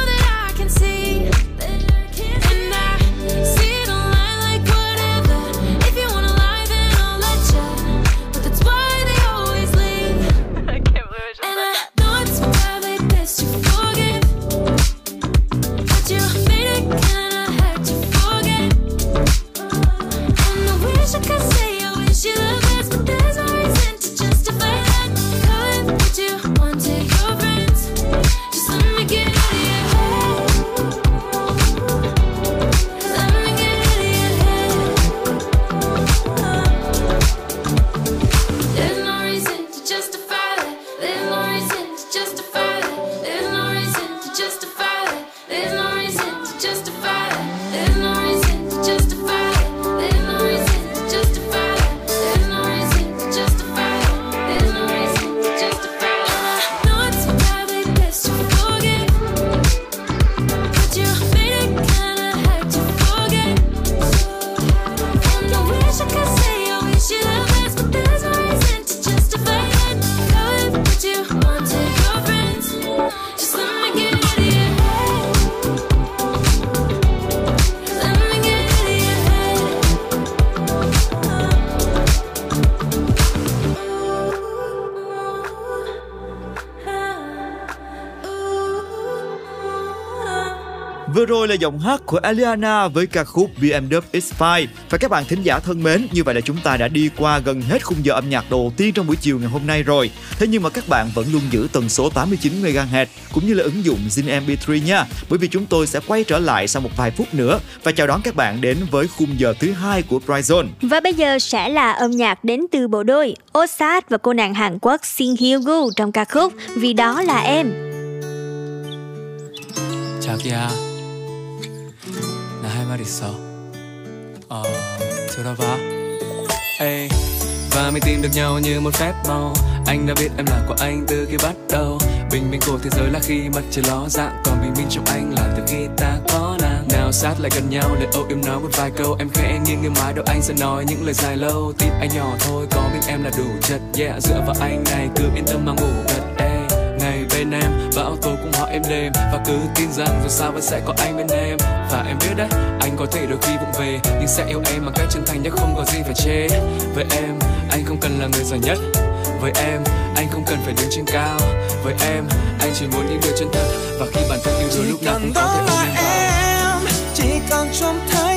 Vừa rồi là giọng hát của Aliana với ca khúc BMW X5 Và các bạn thính giả thân mến, như vậy là chúng ta đã đi qua gần hết khung giờ âm nhạc đầu tiên trong buổi chiều ngày hôm nay rồi Thế nhưng mà các bạn vẫn luôn giữ tần số 89 MHz cũng như là ứng dụng Zin MP3 nha Bởi vì chúng tôi sẽ quay trở lại sau một vài phút nữa Và chào đón các bạn đến với khung giờ thứ hai của Pryzone Và bây giờ sẽ là âm nhạc đến từ bộ đôi Osat và cô nàng Hàn Quốc Shin Hyo Gu trong ca khúc Vì đó là em. 자기야 나 할 말 있어 어 들어봐 Ê, và mình tìm được nhau như một phép màu Anh đã biết em là của anh từ khi bắt đầu Bình minh của thế giới là khi mặt trời ló dạng Còn bình minh trong anh là từ khi ta có nàng Nào sát lại gần nhau để âu yếm nói một vài câu Em khẽ nghiêng nghiêng mái đâu anh sẽ nói những lời dài lâu Tim anh nhỏ thôi có mình em là đủ chật Yeah dựa vào anh này cứ yên tâm mà ngủ gật Ê, ngày bên em bão tố cũng hỏi em đêm. Và cứ tin rằng dù sao vẫn sẽ có anh bên em. Và em biết đấy anh có thể đôi khi vụng về. Nhưng sẽ yêu em bằng cách chân thành nhất không có gì phải chê. Với em anh không cần là người giỏi nhất. Với em anh không cần phải đứng trên cao. Với em anh chỉ muốn những điều chân thật. Và khi bản thân yêu rồi lúc nào cũng có thể ôm em. Vào chỉ còn trông thấy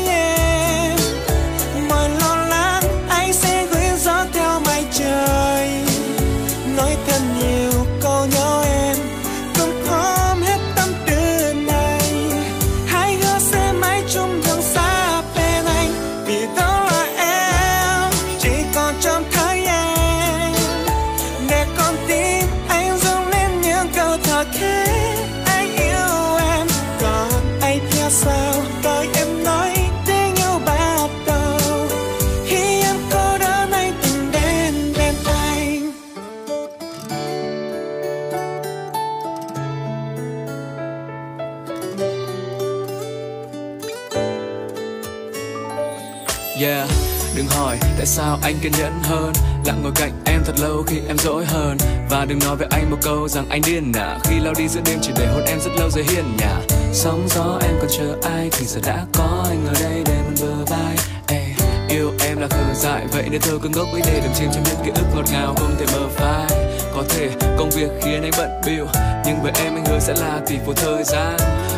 sao anh kiên nhẫn hơn? Lặng ngồi cạnh em thật lâu khi em dỗi hơn. Và đừng nói với anh một câu rằng anh điên à Khi lao đi giữa đêm chỉ để hôn em rất lâu dưới hiên nhà Sóng gió em còn chờ ai? Thì giờ đã có anh ở đây để mình bờ vai. Ê, Yêu em là khờ dại. Vậy nên thôi cứ ngốc ấy để đừng chìm trong những ký ức ngọt ngào không thể mơ phai. Có thể công việc khiến anh bận bịu Nhưng với em anh hứa sẽ là tỷ phú thời gian.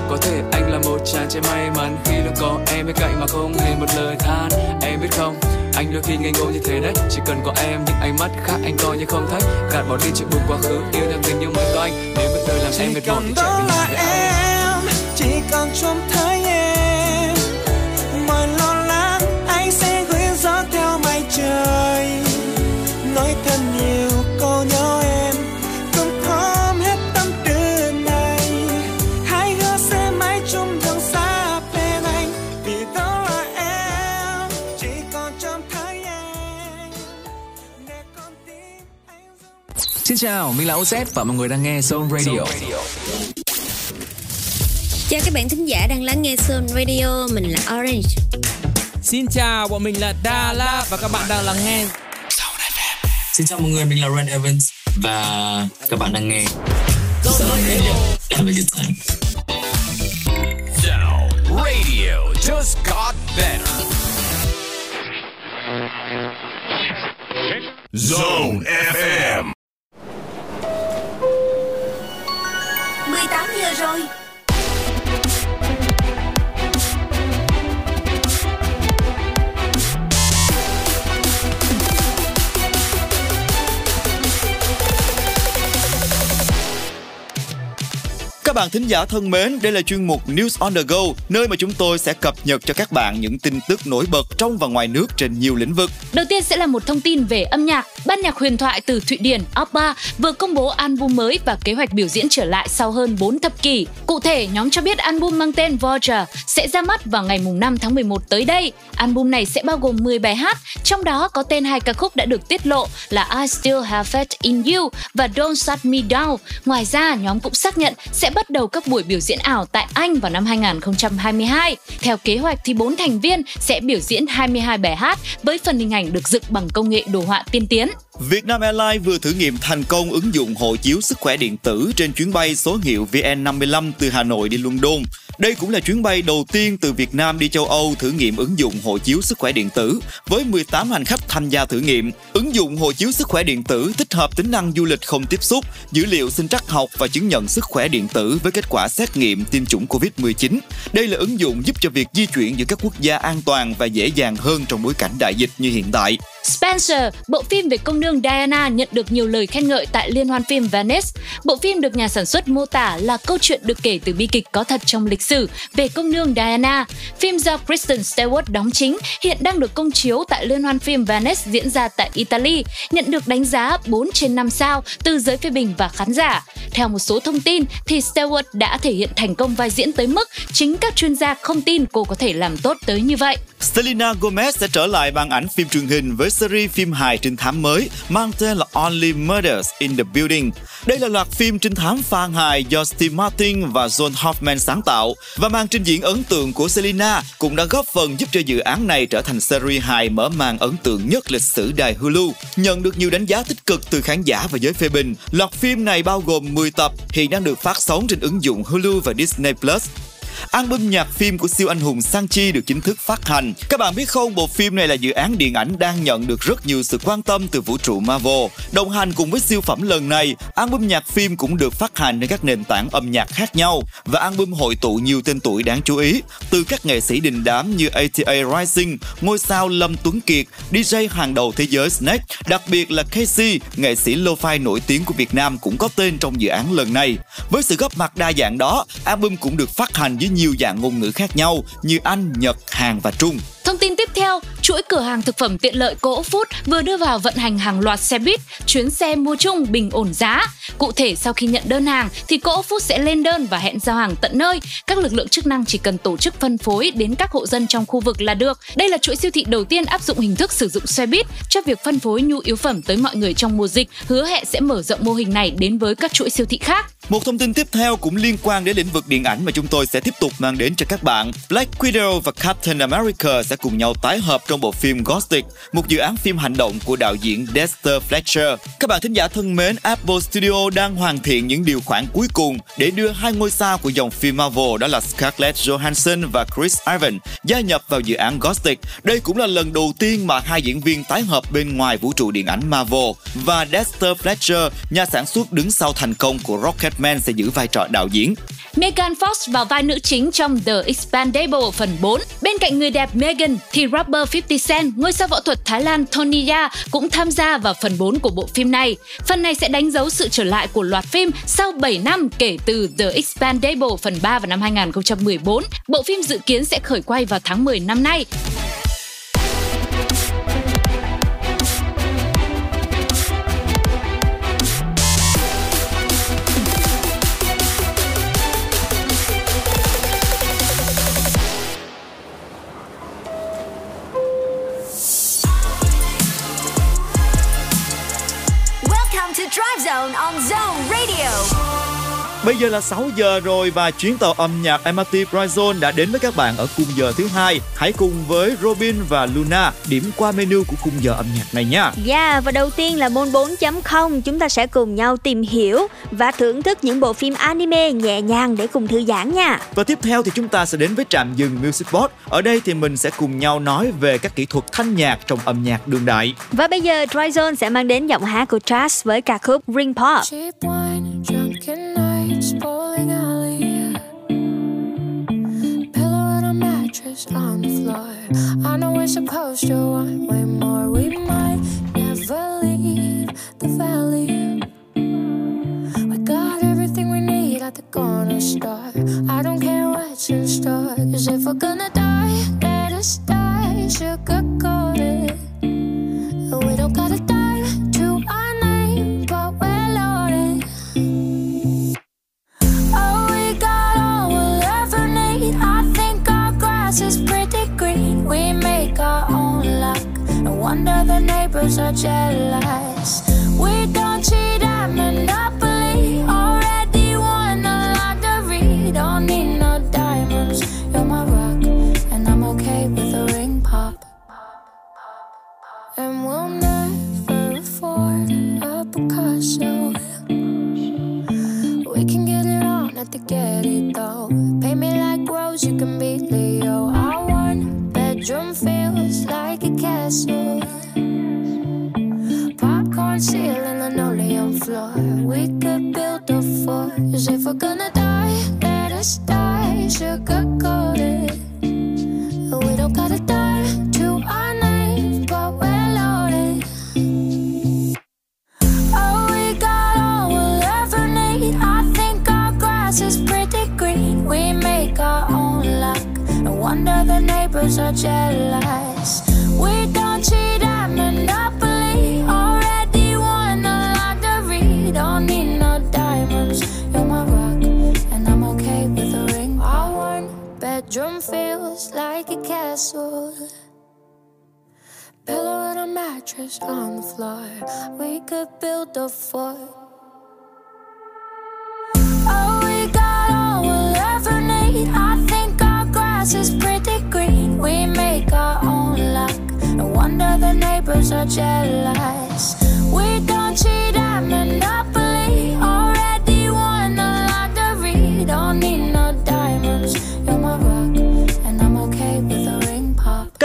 Có thể anh là một chàng trai may mắn Khi luôn có em bên cạnh mà không hề một lời than. Em biết không anh đôi khi ngây ngô như thế đấy. Chỉ cần có em những ánh mắt khác anh coi như không thấy. Gạt bỏ đi chuyện buồn quá khứ Yêu nhau tình nhưng mới có anh. Nếu biết đời làm em mệt mỏi thì chạy về nhà với em chỉ còn trông thấy Xin chào, mình là OZ và mọi người đang nghe Zone Radio Chào các bạn thính giả đang lắng nghe Sun Radio, mình là Orange. Xin chào, bọn mình là Đà La và các bạn đang lắng nghe Xin chào mọi người, mình là Ren Evans và các bạn đang nghe Zone Radio. Have a good time. Now, radio just got better. Zone FM. Bạn thính giả thân mến, đây là chuyên mục News on the Go, nơi mà chúng tôi sẽ cập nhật cho các bạn những tin tức nổi bật trong và ngoài nước trên nhiều lĩnh vực. Đầu tiên sẽ là một thông tin về âm nhạc. Ban nhạc huyền thoại từ Thụy Điển ABBA vừa công bố album mới và kế hoạch biểu diễn trở lại sau hơn 4 thập kỷ. Cụ thể, nhóm cho biết album mang tên Voyager sẽ ra mắt vào ngày 5 tháng 11 tới đây. Album này sẽ bao gồm 10 bài hát, trong đó có tên hai ca khúc đã được tiết lộ là I Still Have Faith in You và Don't Shut Me Down. Ngoài ra, nhóm cũng xác nhận sẽ bắt đầu các buổi biểu diễn ảo tại Anh vào năm 2022. Theo kế hoạch thì bốn thành viên sẽ biểu diễn 22 bài hát với phần hình ảnh được dựng bằng công nghệ đồ họa tiên tiến. Vietnam Airlines vừa thử nghiệm thành công ứng dụng hộ chiếu sức khỏe điện tử trên chuyến bay số hiệu VN55 từ Hà Nội đi London. Đây cũng là chuyến bay đầu tiên từ Việt Nam đi châu Âu thử nghiệm ứng dụng hộ chiếu sức khỏe điện tử với 18 hành khách tham gia thử nghiệm. Ứng dụng hộ chiếu sức khỏe điện tử tích hợp tính năng du lịch không tiếp xúc, dữ liệu sinh trắc học và chứng nhận sức khỏe điện tử với kết quả xét nghiệm tiêm chủng Covid-19. Đây là ứng dụng giúp cho việc di chuyển giữa các quốc gia an toàn và dễ dàng hơn trong bối cảnh đại dịch như hiện tại. Spencer, bộ phim về công nương Diana nhận được nhiều lời khen ngợi tại Liên hoan phim Venice. Bộ phim được nhà sản xuất mô tả là câu chuyện được kể từ bi kịch có thật trong lịch sử về công nương Diana. Phim do Kristen Stewart đóng chính hiện đang được công chiếu tại Liên hoan phim Venice diễn ra tại Italy, nhận được đánh giá 4 trên 5 sao từ giới phê bình và khán giả. Theo một số thông tin thì Stewart đã thể hiện thành công vai diễn tới mức chính các chuyên gia không tin cô có thể làm tốt tới như vậy. Selena Gomez sẽ trở lại màn ảnh phim truyền hình với series phim hài trinh thám mới mang tên là Only Murders in the Building. Đây là loạt phim trinh thám phan hài do Steve Martin và John Hoffman sáng tạo và màn trình diễn ấn tượng của Selena cũng đã góp phần giúp cho dự án này trở thành series hài mở màn ấn tượng nhất lịch sử đài Hulu. Nhận được nhiều đánh giá tích cực từ khán giả và giới phê bình, loạt phim này bao gồm 10 tập hiện đang được phát sóng trên ứng dụng Hulu và Disney Plus. Album nhạc phim của siêu anh hùng Sang Chi được chính thức phát hành. Các bạn biết không, bộ phim này là dự án điện ảnh đang nhận được rất nhiều sự quan tâm từ vũ trụ Marvel. Đồng hành cùng với siêu phẩm lần này, album nhạc phim cũng được phát hành trên các nền tảng âm nhạc khác nhau và album hội tụ nhiều tên tuổi đáng chú ý từ các nghệ sĩ đình đám như ATA Rising, ngôi sao Lâm Tuấn Kiệt, DJ hàng đầu thế giới Snake, đặc biệt là Casey, nghệ sĩ lo-fi nổi tiếng của Việt Nam cũng có tên trong dự án lần này. Với sự góp mặt đa dạng đó, album cũng được phát hành với nhiều dạng ngôn ngữ khác nhau như Anh, Nhật, Hàn và Trung. Thông tin tiếp theo, chuỗi cửa hàng thực phẩm tiện lợi Cỗ Food vừa đưa vào vận hành hàng loạt xe buýt, chuyến xe mua chung bình ổn giá. Cụ thể sau khi nhận đơn hàng thì Cỗ Food sẽ lên đơn và hẹn giao hàng tận nơi. Các lực lượng chức năng chỉ cần tổ chức phân phối đến các hộ dân trong khu vực là được. Đây là chuỗi siêu thị đầu tiên áp dụng hình thức sử dụng xe buýt cho việc phân phối nhu yếu phẩm tới mọi người trong mùa dịch. Hứa hẹn sẽ mở rộng mô hình này đến với các chuỗi siêu thị khác. Một thông tin tiếp theo cũng liên quan đến lĩnh vực điện ảnh mà chúng tôi sẽ tiếp tục mang đến cho các bạn. Black Widow và Captain America sẽ cùng nhau tái hợp trong trong bộ phim Gothic, một dự án phim hành động của đạo diễn Dexter Fletcher. Các bạn thính giả thân mến, Apple Studio đang hoàn thiện những điều khoản cuối cùng để đưa hai ngôi sao của dòng phim Marvel đó là Scarlett Johansson và Chris Evans gia nhập vào dự án Gothic. Đây cũng là lần đầu tiên mà hai diễn viên tái hợp bên ngoài vũ trụ điện ảnh Marvel và Dexter Fletcher, nhà sản xuất đứng sau thành công của Rocketman sẽ giữ vai trò đạo diễn. Megan Fox vào vai nữ chính trong The Expandable phần 4. Bên cạnh người đẹp Megan thì rapper 50 Cent, ngôi sao võ thuật Thái Lan Tony Ya cũng tham gia vào phần 4 của bộ phim này. Phần này sẽ đánh dấu sự trở lại của loạt phim sau 7 năm kể từ The Expandable phần 3 vào năm 2014. Bộ phim dự kiến sẽ khởi quay vào tháng 10 năm nay. Bây giờ là 6 giờ rồi và chuyến tàu âm nhạc MRT Pride Zone đã đến với các bạn ở khung giờ thứ hai. Hãy cùng với Robin và Luna điểm qua menu của khung giờ âm nhạc này nha. Yeah, Dạ, và đầu tiên là môn 4.0 Chúng ta sẽ cùng nhau tìm hiểu và thưởng thức những bộ phim anime nhẹ nhàng để cùng thư giãn nha Và tiếp theo thì chúng ta sẽ đến với trạm dừng Music Box. Ở đây thì mình sẽ cùng nhau nói về các kỹ thuật thanh nhạc trong âm nhạc đương đại. Và bây giờ Dry Zone sẽ mang đến giọng hát của Trust với ca khúc Ring Pop Cheap wine, drunken mattress on the floor. I know we're supposed to want way more. We might never leave the valley. We got everything we need at the corner store. I don't care what's in store. Cause if we're gonna die, let us die sugar coated. Wonder the neighbors are jealous. We don't cheat at Monopoly. Already won the lottery. Don't need no diamonds. You're my rock, and I'm okay with a ring pop. And we'll never afford a Picasso. We can get it on at the Getty though. Pay me like Rose, you can be Leo. Our one bedroom castle. Popcorn ceiling, and linoleum floor. We could build a fort. 'Cause if we're gonna die, let us die sugar coated. We don't gotta die to our name, but we're loaded. Oh, we got all we'll ever need. I think our grass is pretty green. We make our own luck. No wonder the neighbors are jealous. Monopoly. Already won the lottery. Don't need no diamonds. You're my rock, and I'm okay with a ring. Our one bedroom feels like a castle. Pillow and a mattress on the floor. We could build a fort. Oh, we got all we'll ever need. I think our grass is pretty green. We make our own wonder the neighbors are jealous. We don't cheat at Monopoly.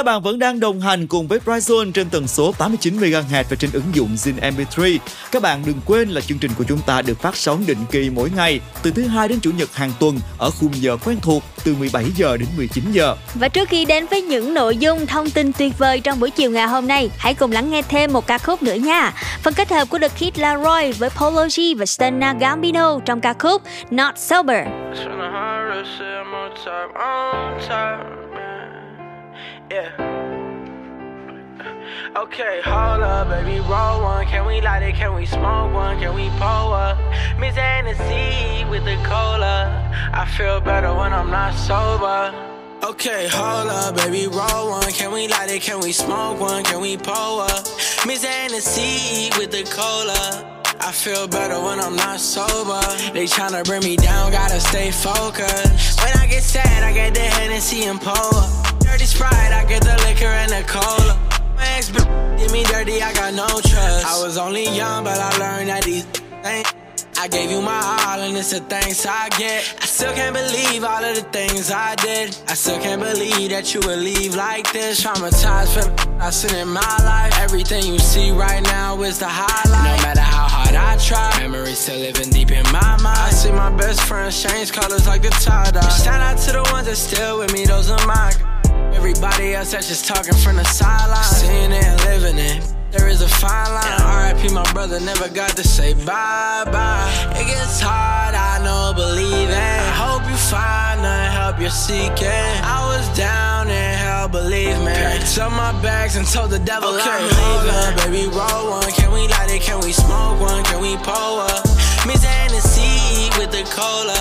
Các bạn vẫn đang đồng hành cùng với Brightzone trên tần số 89 MHz và trên ứng dụng Zin MP3. Các bạn đừng quên là chương trình của chúng ta được phát sóng định kỳ mỗi ngày từ thứ hai đến chủ nhật hàng tuần ở khung giờ quen thuộc từ 17 giờ đến 19 giờ. Và trước khi đến với những nội dung thông tin tuyệt vời trong buổi chiều ngày hôm nay, hãy cùng lắng nghe thêm một ca khúc nữa nha. Phần kết hợp của The Kid Laroi với Polo G và Stena Gambino trong ca khúc Not Sober. Yeah. Okay, hold up, baby, roll one. Can we light it? Can we smoke one? Can we pull up? Miss Hennessy with the cola. I feel better when I'm not sober. Okay, hold up, baby, roll one. Can we light it? Can we smoke one? Can we pull up? Miss Hennessy with the cola. I feel better when I'm not sober. They tryna bring me down, gotta stay focused. When I get sad, I get the Hennessy and pull up. Dirty Sprite, I get the liquor and the cola. My ex did me dirty, I got no trust. I was only young, but I learned that these things. I gave you my all, and it's the thanks I get. I still can't believe all of the things I did. I still can't believe that you would leave like this. Traumatized from I seen in my life. Everything you see right now is the highlight. No matter how hard I try, memories still living deep in my mind. I see my best friends change colors like the tie dye. Shout out to the ones that still with me, those are mine. Everybody else that's just talking from the sideline. Seeing it and living it. There is a fine line. RIP, my brother never got to say bye bye. It gets hard, I know, believe it. I hope you find the help you're seeking. I was down in hell, believe me. Packed up my bags and told the devil Okay, I'm hold leaving. Baby, roll one. Can we light it? Can we smoke one? Can we pull up? Miss Hennessy with the cola.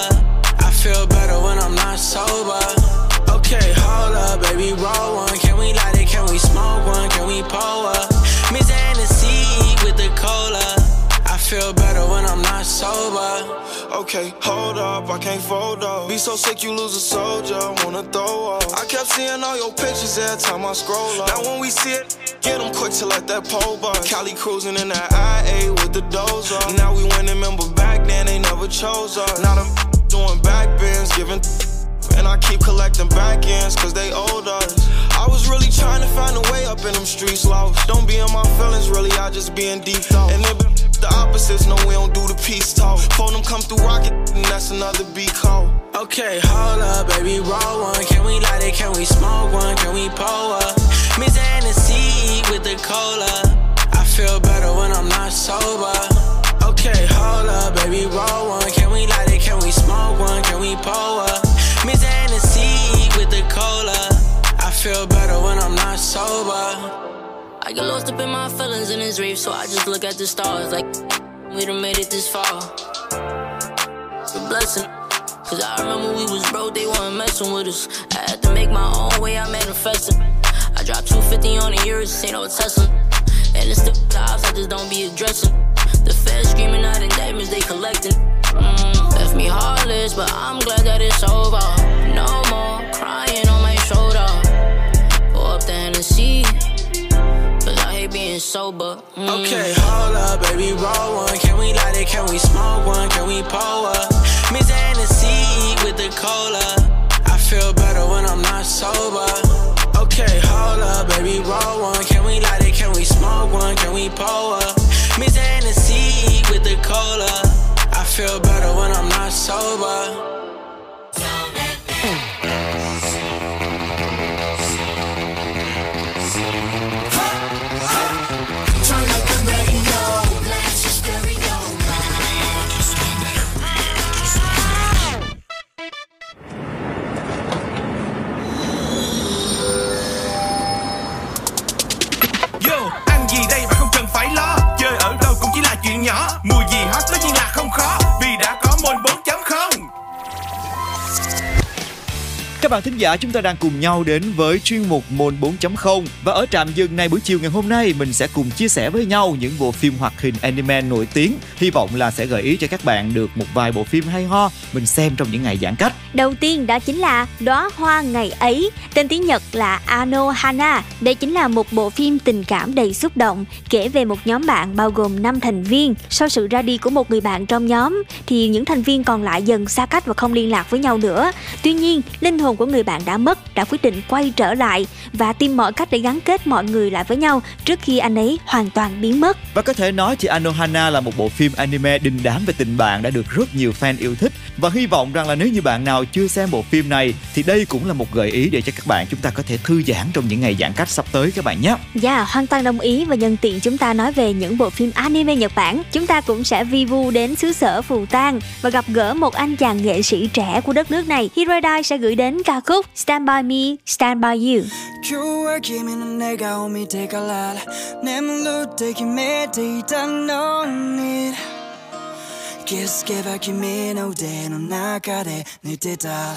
I feel better when I'm not sober. Okay, hold up, baby, roll one. Can we light it? Can we smoke one? Can we pull up? Miss Hennessy with the cola. I feel better when I'm not sober. Okay, hold up, I can't fold up. Be so sick you lose a soldier, wanna throw up. I kept seeing all your pictures every time I scroll up. Now when we see it, get them quick to let that pole bar. Cali cruising in that IA with the dozer. Now we winning, remember back then they never chose us. Now them doing back bends, giving and I keep collecting back ends cause they owed us. I was really trying to find a way up in them streets, lost. Don't be in my feelings, really, I just be in deep thought. And it be the opposites, no, we don't do the peace talk. Phone them come through rocket, and that's another beat call. Okay, hold up, baby, roll one. Can we light it? Can we smoke one? Can we pull up? Miss Hennessy with the cola. I feel better when I'm not sober. Okay, hold up, baby, roll one. Can we light it? Can we smoke one? Can we pull up? Miss Hennessy with the cola. I feel better when I'm not sober. I get lost up in my feelings in this reef, so I just look at the stars like we done made it this far. A blessing. Cause I remember we was broke, they wasn't messing with us. I had to make my own way, I manifested. I dropped 250 on the years, ain't no Tesla. And it's the jobs I just don't be addressing. The feds screaming out indictments, they collecting. Mm, left me heartless, but I'm glad that it's over. No more crying on my shoulder. Pour up the Hennessy, cause I hate being sober. Mm. Okay, hold up, baby, roll one. Can we light it? Can we smoke one? Can we pull up? Miss Hennessy with the cola. I feel better when I'm not sober. Okay, hold up, baby, roll one. Can we light it? Can we smoke one? Can we pull up? Miss Hennessy with the cola. I feel better sober. Các bạn thính giả, chúng ta đang cùng nhau đến với chuyên mục Môn 4.0 và ở trạm dừng này buổi chiều ngày hôm nay mình sẽ cùng chia sẻ với nhau những bộ phim hoạt hình anime nổi tiếng. Hy vọng là sẽ gợi ý cho các bạn được một vài bộ phim hay ho mình xem trong những ngày giãn cách. Đầu tiên đó chính là Đóa hoa ngày ấy, tên tiếng Nhật là Ano Hana Đây chính là một bộ phim tình cảm đầy xúc động, kể về một nhóm bạn bao gồm 5 thành viên. Sau sự ra đi của một người bạn trong nhóm thì những thành viên còn lại dần xa cách và không liên lạc với nhau nữa. Tuy nhiên, linh hồn của người bạn đã mất đã quyết định quay trở lại và tìm mọi cách để gắn kết mọi người lại với nhau trước khi anh ấy hoàn toàn biến mất. Và có thể nói thì Anohana là một bộ phim anime đình đám về tình bạn đã được rất nhiều fan yêu thích và hy vọng rằng là nếu như bạn nào chưa xem bộ phim này thì đây cũng là một gợi ý để cho các bạn chúng ta có thể thư giãn trong những ngày giãn cách sắp tới các bạn nhé. Dạ, hoàn toàn đồng ý và nhân tiện chúng ta nói về những bộ phim anime Nhật Bản, chúng ta cũng sẽ vi vu đến xứ sở Phù Tang và gặp gỡ một anh chàng nghệ sĩ trẻ của đất nước này. Hirodai sẽ gửi đến Aku Stand By Me, Stand By You. 今日は君の寝顔を見てから眠るって決めていたのに気づけば君の腕の中で寝てた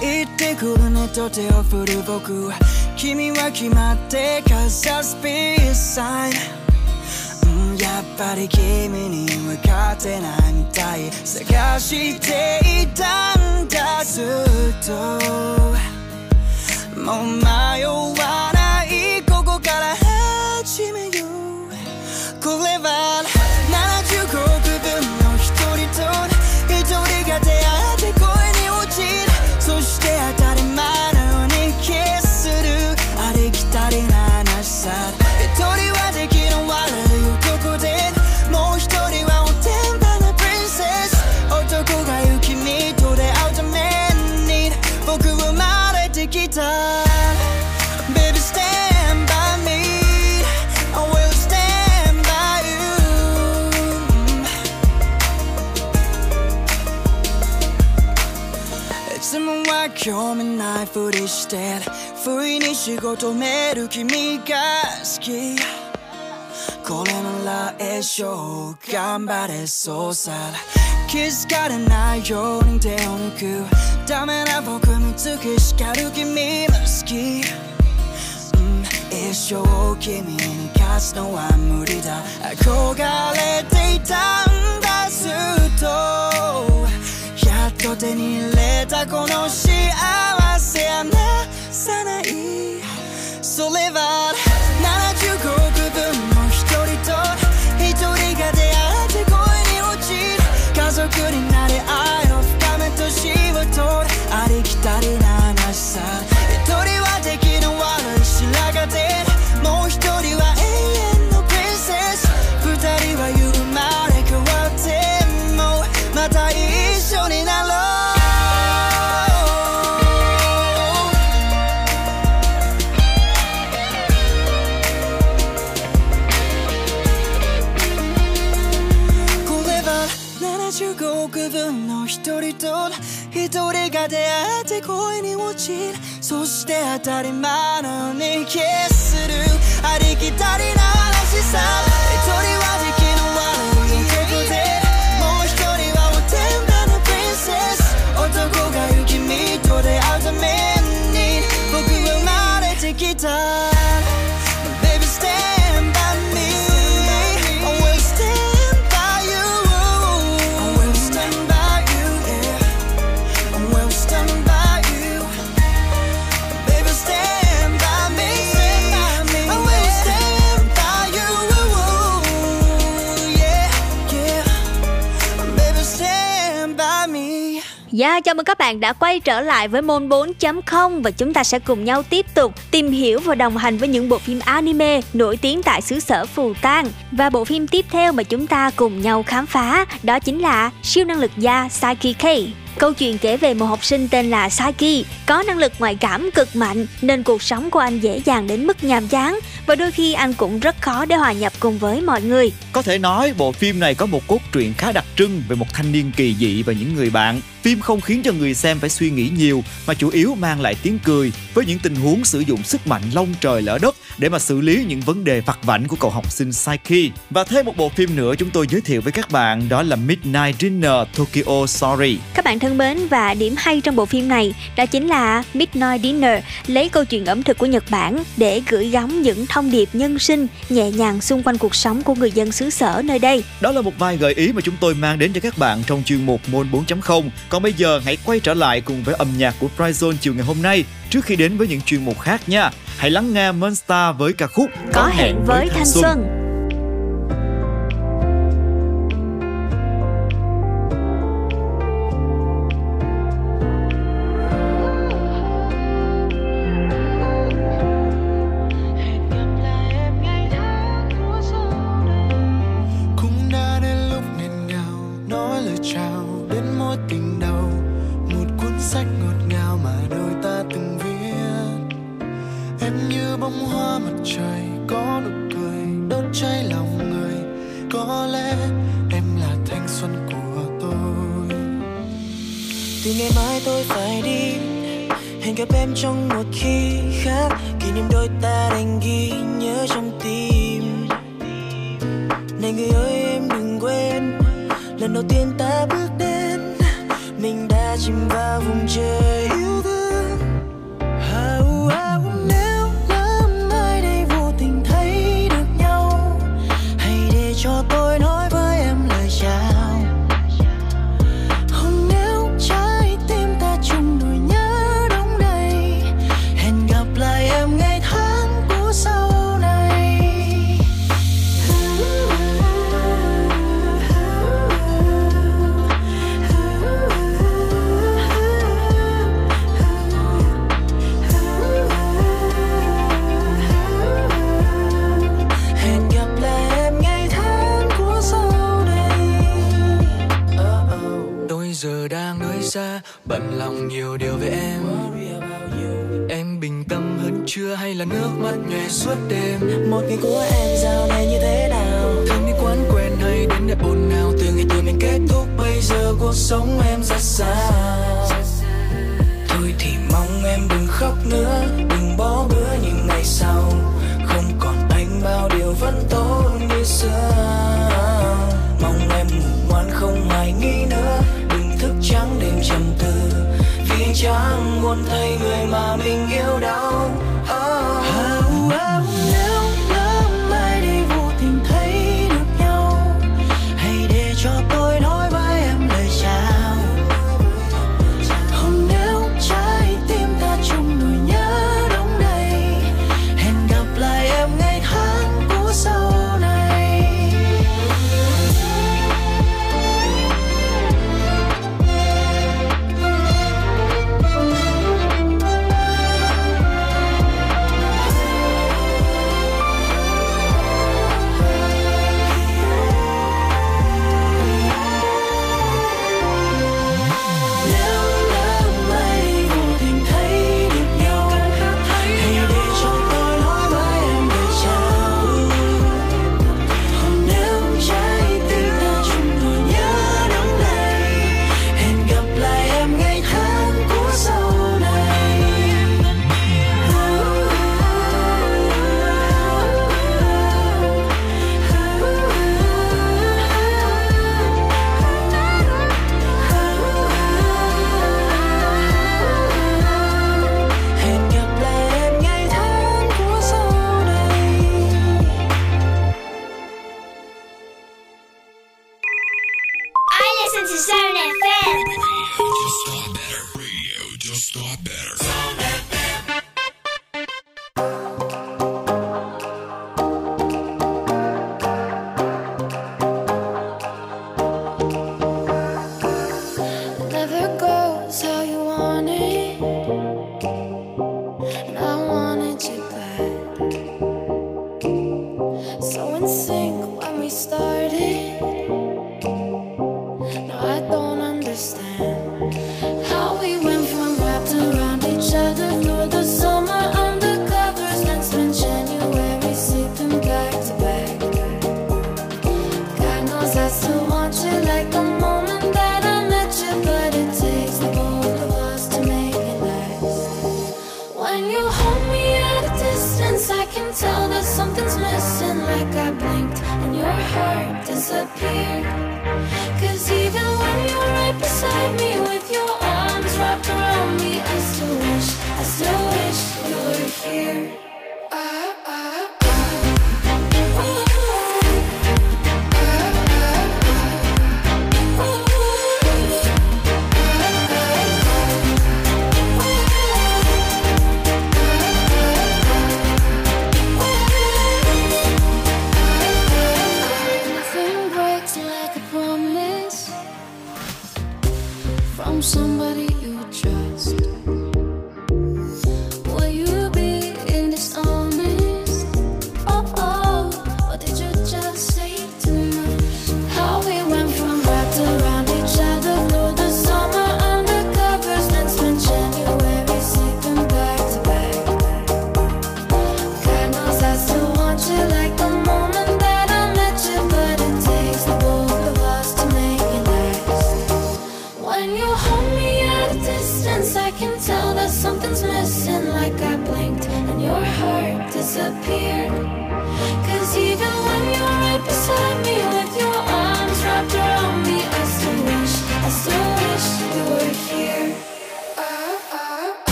行ってくるねと手を振る僕君は決まってかさスピースサインやっぱり君に分かってないみたい。探していたんだずっと。もう迷わないここから始めよう。これは興味ないふりして不意に仕事める君が好き。これなら一生頑張れそうさ。気づかれないように手を抜く。ダメな僕見つけ叱る君も好き、うん、一生君に勝つのは無理だ。憧れていたんだずっと。と手に入れたこの幸せ離さない。それは75恋に落ちるそして当たり前のようにキスする。ありきたりな話さ。一人は時期の悪い男でもう一人はおてんばのプリンセス。男が雪見と出会うために。僕は生まれてきた。Bạn đã quay trở lại với môn 4.0 và chúng ta sẽ cùng nhau tiếp tục tìm hiểu và đồng hành với những bộ phim anime nổi tiếng tại xứ sở Phù Tang. Và bộ phim tiếp theo mà chúng ta cùng nhau khám phá, đó chính là siêu năng lực gia Saiki K. Câu chuyện kể về một học sinh tên là Saiki, có năng lực ngoại cảm cực mạnh, nên cuộc sống của anh dễ dàng đến mức nhàm chán và đôi khi anh cũng rất khó để hòa nhập cùng với mọi người. Có thể nói bộ phim này có một cốt truyện khá đặc trưng về một thanh niên kỳ dị và những người bạn. Phim không khiến cho người xem phải suy nghĩ nhiều mà chủ yếu mang lại tiếng cười với những tình huống sử dụng sức mạnh lông trời lỡ đất để mà xử lý những vấn đề vặt vảnh của cậu học sinh Saiki. Và thêm một bộ phim nữa chúng tôi giới thiệu với các bạn đó là Midnight Dinner Tokyo Story. Các bạn thân mến và điểm hay trong bộ phim này đó chính là Midnight Dinner lấy câu chuyện ẩm thực của Nhật Bản để gửi gắm những thông điệp nhân sinh nhẹ nhàng xung quanh cuộc sống của người dân xứ sở nơi đây. Đó là một vài gợi ý mà chúng tôi mang đến cho các bạn trong chuyên mục Môn 4.0. Còn bây giờ hãy quay trở lại cùng với âm nhạc của Pryzone chiều ngày hôm nay trước khi đến với những chuyên mục khác nha. Hãy lắng nghe Monster với ca khúc Có hẹn với thanh xuân. cũng giờ đang nơi xa bận lòng nhiều điều về em. Em bình tâm hơn chưa hay là nước mắt nhòe suốt đêm? Một ngày của em dạo này như thế nào? Thương đi quán quen hay đến đẹp ồn nào từ ngày từ mình kết thúc bây giờ cuộc sống em rất xa thôi thì mong em đừng khóc nữa đừng bỏ bữa những ngày sau. Không còn anh bao điều vẫn tốt như xưa. Mong em ngủ ngoan không hoài nghi nữa trầm tư. Vì chẳng muốn thấy người mà mình yêu đau.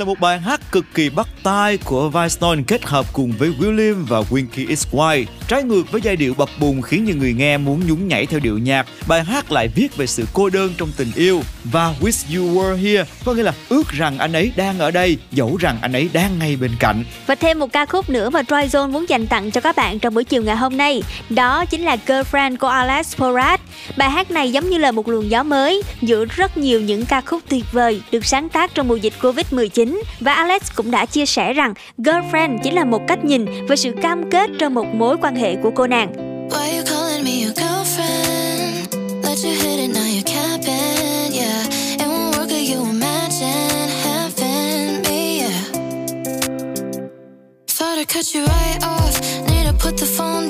Là một bài hát cực kỳ bắt tai của Vice kết hợp cùng với William và Winky Is White. Trái ngược với giai điệu bập bùng khiến nhiều người nghe muốn nhún nhảy theo điệu nhạc, bài hát lại viết về sự cô đơn trong tình yêu và Wish You Were Here, có nghĩa là ước rằng anh ấy đang ở đây, dẫu rằng anh ấy đang ngay bên cạnh. Và thêm một ca khúc nữa mà Tryzone muốn dành tặng cho các bạn trong buổi chiều ngày hôm nay, đó chính là Girlfriend của Alex Porat. Bài hát này giống như là một luồng gió mới giữa rất nhiều những ca khúc tuyệt vời được sáng tác trong mùa dịch Covid-19 và Alex cũng đã chia sẻ rằng Girlfriend chỉ là một cách nhìn và sự cam kết trong một mối quan hệ của cô nàng. Cut you right off. Need to put the phone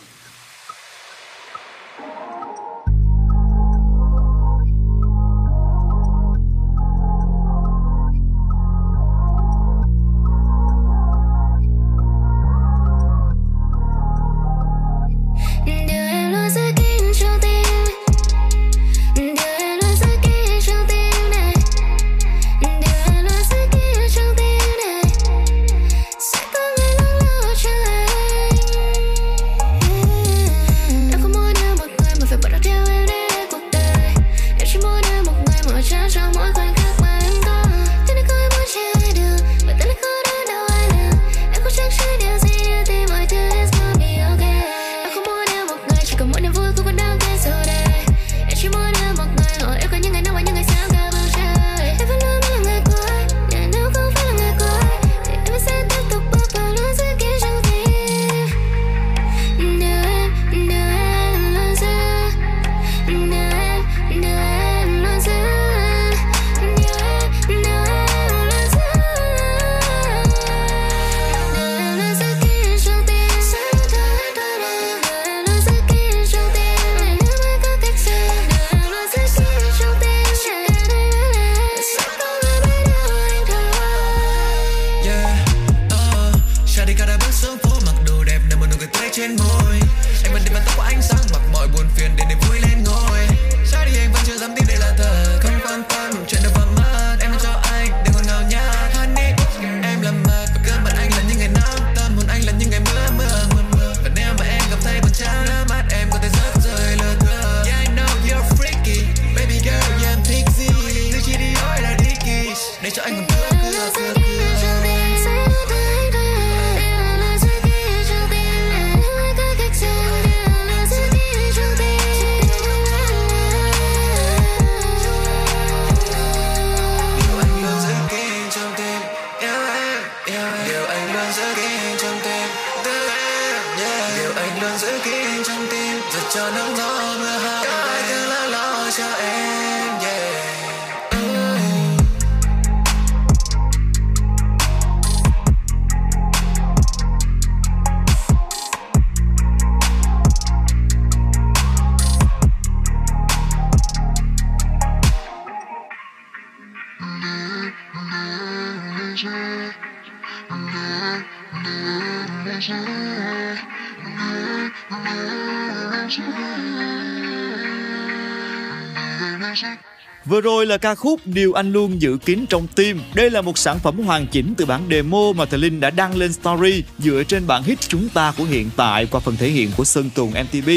Là ca khúc Điều Anh Luôn Giữ Kín Trong Tim. Đây là một sản phẩm hoàn chỉnh từ bản demo mà Thờ Linh đã đăng lên story dựa trên bản hit Chúng Ta của hiện tại qua phần thể hiện của Sơn Tùng MTV.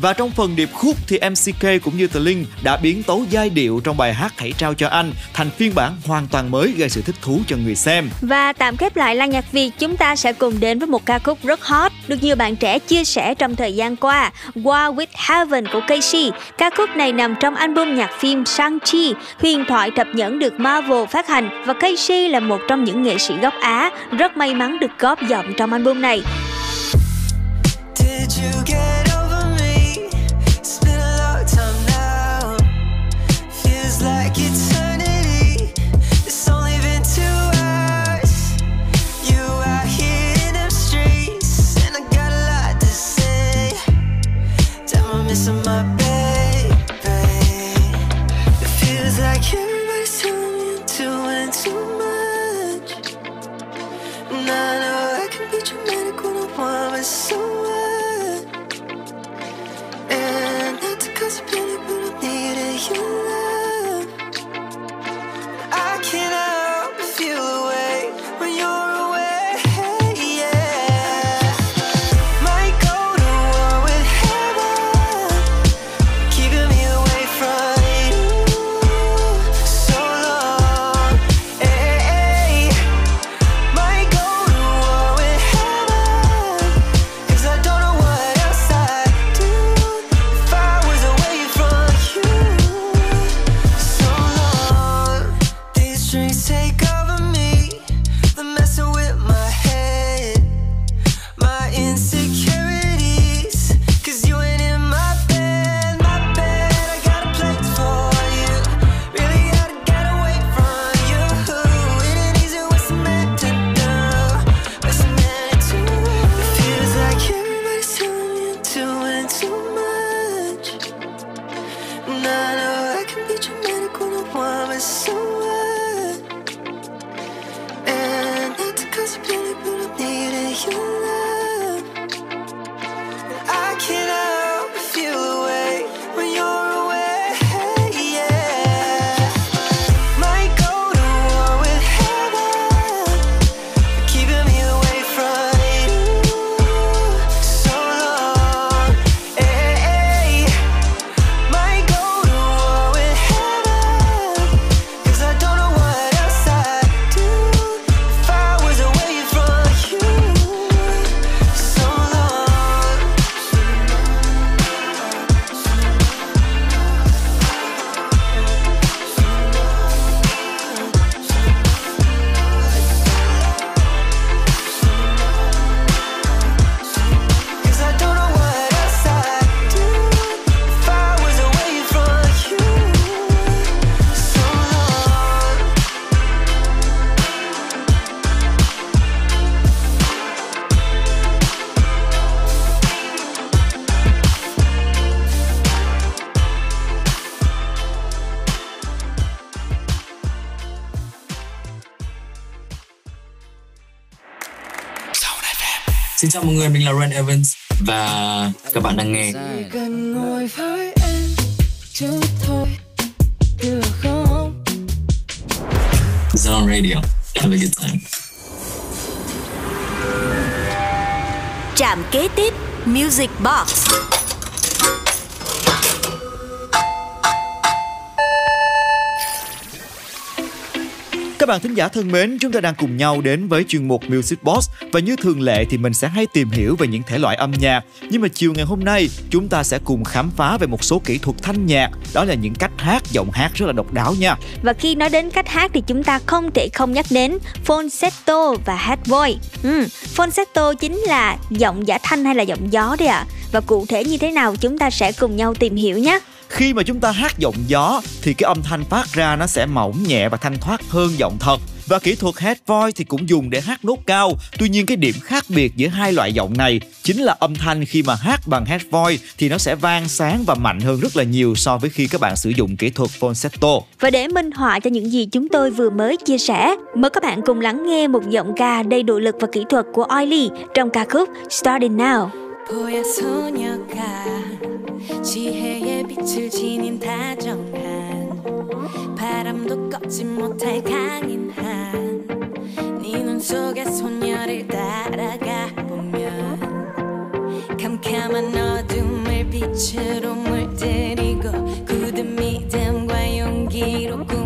Và trong phần điệp khúc thì MCK cũng như Thờ Linh đã biến tấu giai điệu trong bài hát Hãy Trao Cho Anh thành phiên bản hoàn toàn mới gây sự thích thú cho người xem. Và tạm khép lại lan nhạc Việt, chúng ta sẽ cùng đến với một ca khúc rất hot, được nhiều bạn trẻ chia sẻ trong thời gian qua, War with Heaven của Casey. Ca khúc này nằm trong album nhạc phim Shang-Chi, huyền thoại thập nhẫn được Marvel phát hành và Casey là một trong những nghệ sĩ gốc Á rất may mắn được góp giọng trong album này. Did you get Xin chào mọi người, mình là Ren Evans và các bạn đang nghe Chỉ cần ngồi với em chút thôi được không Zone Radio. Have a good time. Trạm kế tiếp Music Box. Các bạn thính giả thân mến, chúng ta đang cùng nhau đến với chuyên mục Music Box và như thường lệ thì mình sẽ hay tìm hiểu về những thể loại âm nhạc. Nhưng mà chiều ngày hôm nay, chúng ta sẽ cùng khám phá về một số kỹ thuật thanh nhạc, đó là những cách hát, giọng hát rất là độc đáo nha. Và khi nói đến cách hát thì chúng ta không thể không nhắc đến falsetto và hát voice. Ừ, falsetto chính là giọng giả thanh hay là giọng gió đấy ạ. Và cụ thể như thế nào chúng ta sẽ cùng nhau tìm hiểu nhé. Khi mà chúng ta hát giọng gió thì cái âm thanh phát ra nó sẽ mỏng nhẹ và thanh thoát hơn giọng thật. và kỹ thuật head voice thì cũng dùng để hát nốt cao. Tuy nhiên cái điểm khác biệt giữa hai loại giọng này chính là âm thanh khi mà hát bằng head voice thì nó sẽ vang sáng và mạnh hơn rất là nhiều so với khi các bạn sử dụng kỹ thuật falsetto. Và để minh họa cho những gì chúng tôi vừa mới chia sẻ, mời các bạn cùng lắng nghe một giọng ca đầy nội lực và kỹ thuật của Oily trong ca khúc Starting Now. 보야 소녀가 지혜의 빛을 지닌 다정한 바람도 꺾지 못할 강인한 네 눈 속의 소녀를 따라가 보면 캄캄한 어둠을 빛으로 물들이고 굳은 믿음과 용기로 꿈꾸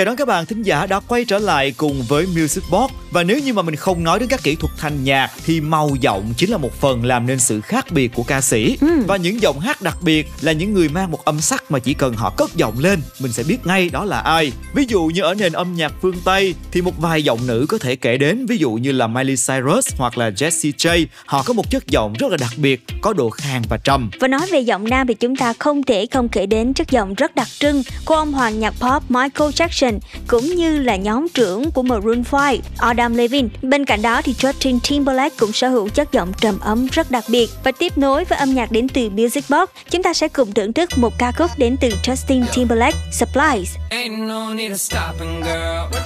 Chào đón các bạn thính giả đã quay trở lại cùng với Music Box. Và nếu như mà mình không nói đến các kỹ thuật thanh nhạc thì màu giọng chính là một phần làm nên sự khác biệt của ca sĩ. Và những giọng hát đặc biệt là những người mang một âm sắc mà chỉ cần họ cất giọng lên mình sẽ biết ngay đó là ai. Ví dụ như ở nền âm nhạc phương Tây thì một vài giọng nữ có thể kể đến ví dụ như là Miley Cyrus hoặc là Jessie J. Họ có một chất giọng rất là đặc biệt có độ khàn và trầm. Và nói về giọng nam thì chúng ta không thể không kể đến chất giọng rất đặc trưng của ông hoàng nhạc pop Michael Jackson cũng như là nhóm trưởng của Maroon 5 Adam Levine. Bên cạnh đó thì Justin Timberlake cũng sở hữu chất giọng trầm ấm rất đặc biệt. Và tiếp nối với âm nhạc đến từ Music Box, chúng ta sẽ cùng thưởng thức một ca khúc đến từ Justin Timberlake, Supplies. Ain't no need of stopping, girl.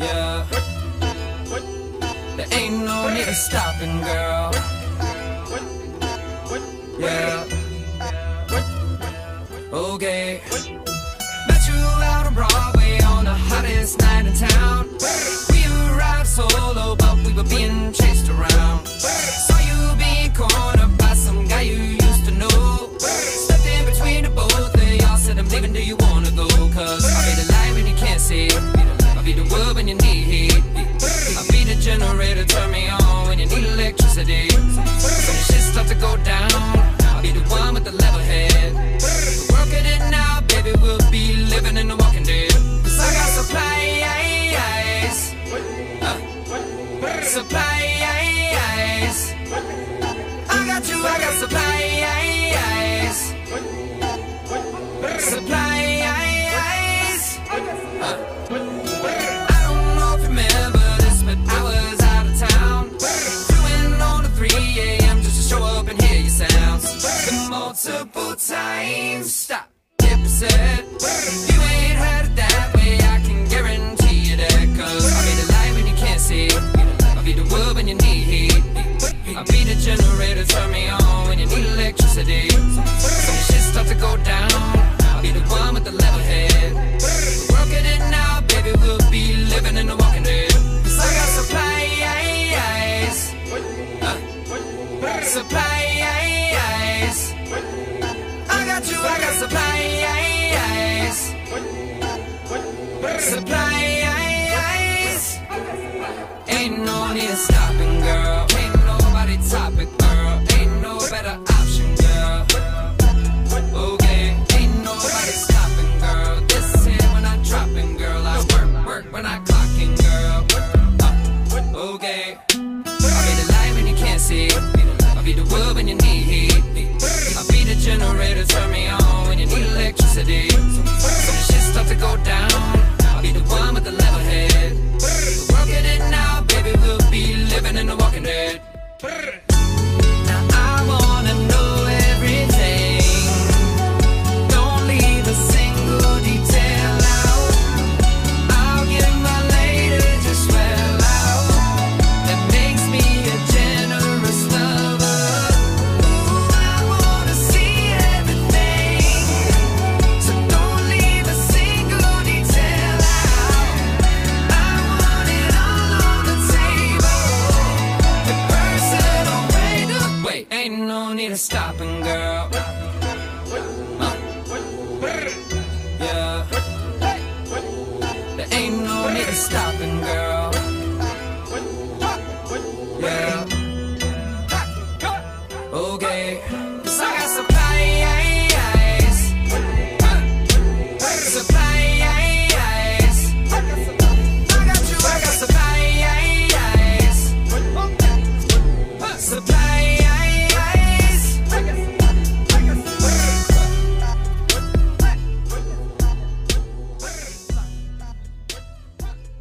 Yeah. There ain't no need of stopping, girl. Yeah. Okay. Met you out on Broadway on the hottest night in town. We arrived solo, but we were being chased around. Saw you being cornered by some guy you used to know. Stepped in between the both of y'all, said I'm leaving, do you wanna go? Cause I'll be the light when you can't see. I'll be the wood when you need heat. I'll be the generator, turn me on when you need electricity. When the shit start to go down, I got you, I got supplies. Supplies. I don't know if you remember this, but I was out of town. Doing on the 3 a.m. just to show up and hear your sounds. Multiple times. Stop. Hit reset. You ain't heard it that way. I can guarantee you that. Cause I'll be the light when you can't see. Generator, turn me on when you need electricity. When shit start to go down, I'll be the one with the level head. We're working it now, baby, we'll be living in the walking dead. 'Cause I got supplies. Uh, supplies. I got you, I got supplies. Supplies. Ain't no need of stopping, So when shit start to go down, I'll be the one with the level head. We're working it now, baby, we'll be living in the walking dead.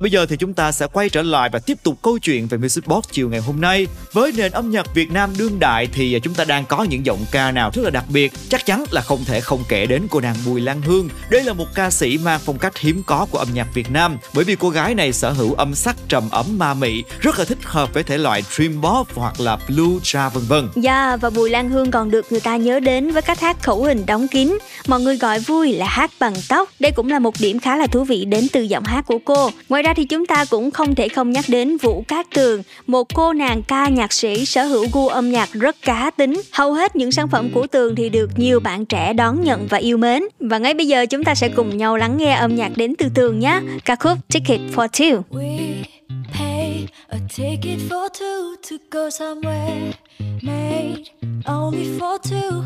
Bây giờ thì chúng ta sẽ quay trở lại và tiếp tục câu chuyện về Music Box chiều ngày hôm nay. Với nền âm nhạc Việt Nam đương đại thì à, chúng ta đang có những giọng ca nào rất là đặc biệt. Chắc chắn là không thể không kể đến cô nàng Bùi Lan Hương. Đây là một ca sĩ mang phong cách hiếm có của âm nhạc Việt Nam bởi vì cô gái này sở hữu âm sắc trầm ấm ma mị, rất là thích hợp với thể loại dream pop hoặc là blue tra vân vân. Dạ và Bùi Lan Hương còn được người ta nhớ đến với cách hát khẩu hình đóng kín. Mọi người gọi vui là hát bằng tóc. Đây cũng là một điểm khá là thú vị đến từ giọng hát của cô. Ngoài ra thì chúng ta cũng không thể không nhắc đến Vũ Cát Tường, một cô nàng ca nhạc sĩ sở hữu gu âm nhạc rất cá tính. Hầu hết những sản phẩm của Tường thì được nhiều bạn trẻ đón nhận và yêu mến. Và ngay bây giờ chúng ta sẽ cùng nhau lắng nghe âm nhạc đến từ Tường nhé. Ca khúc Ticket for Two. We pay a ticket for two to go somewhere made only for two.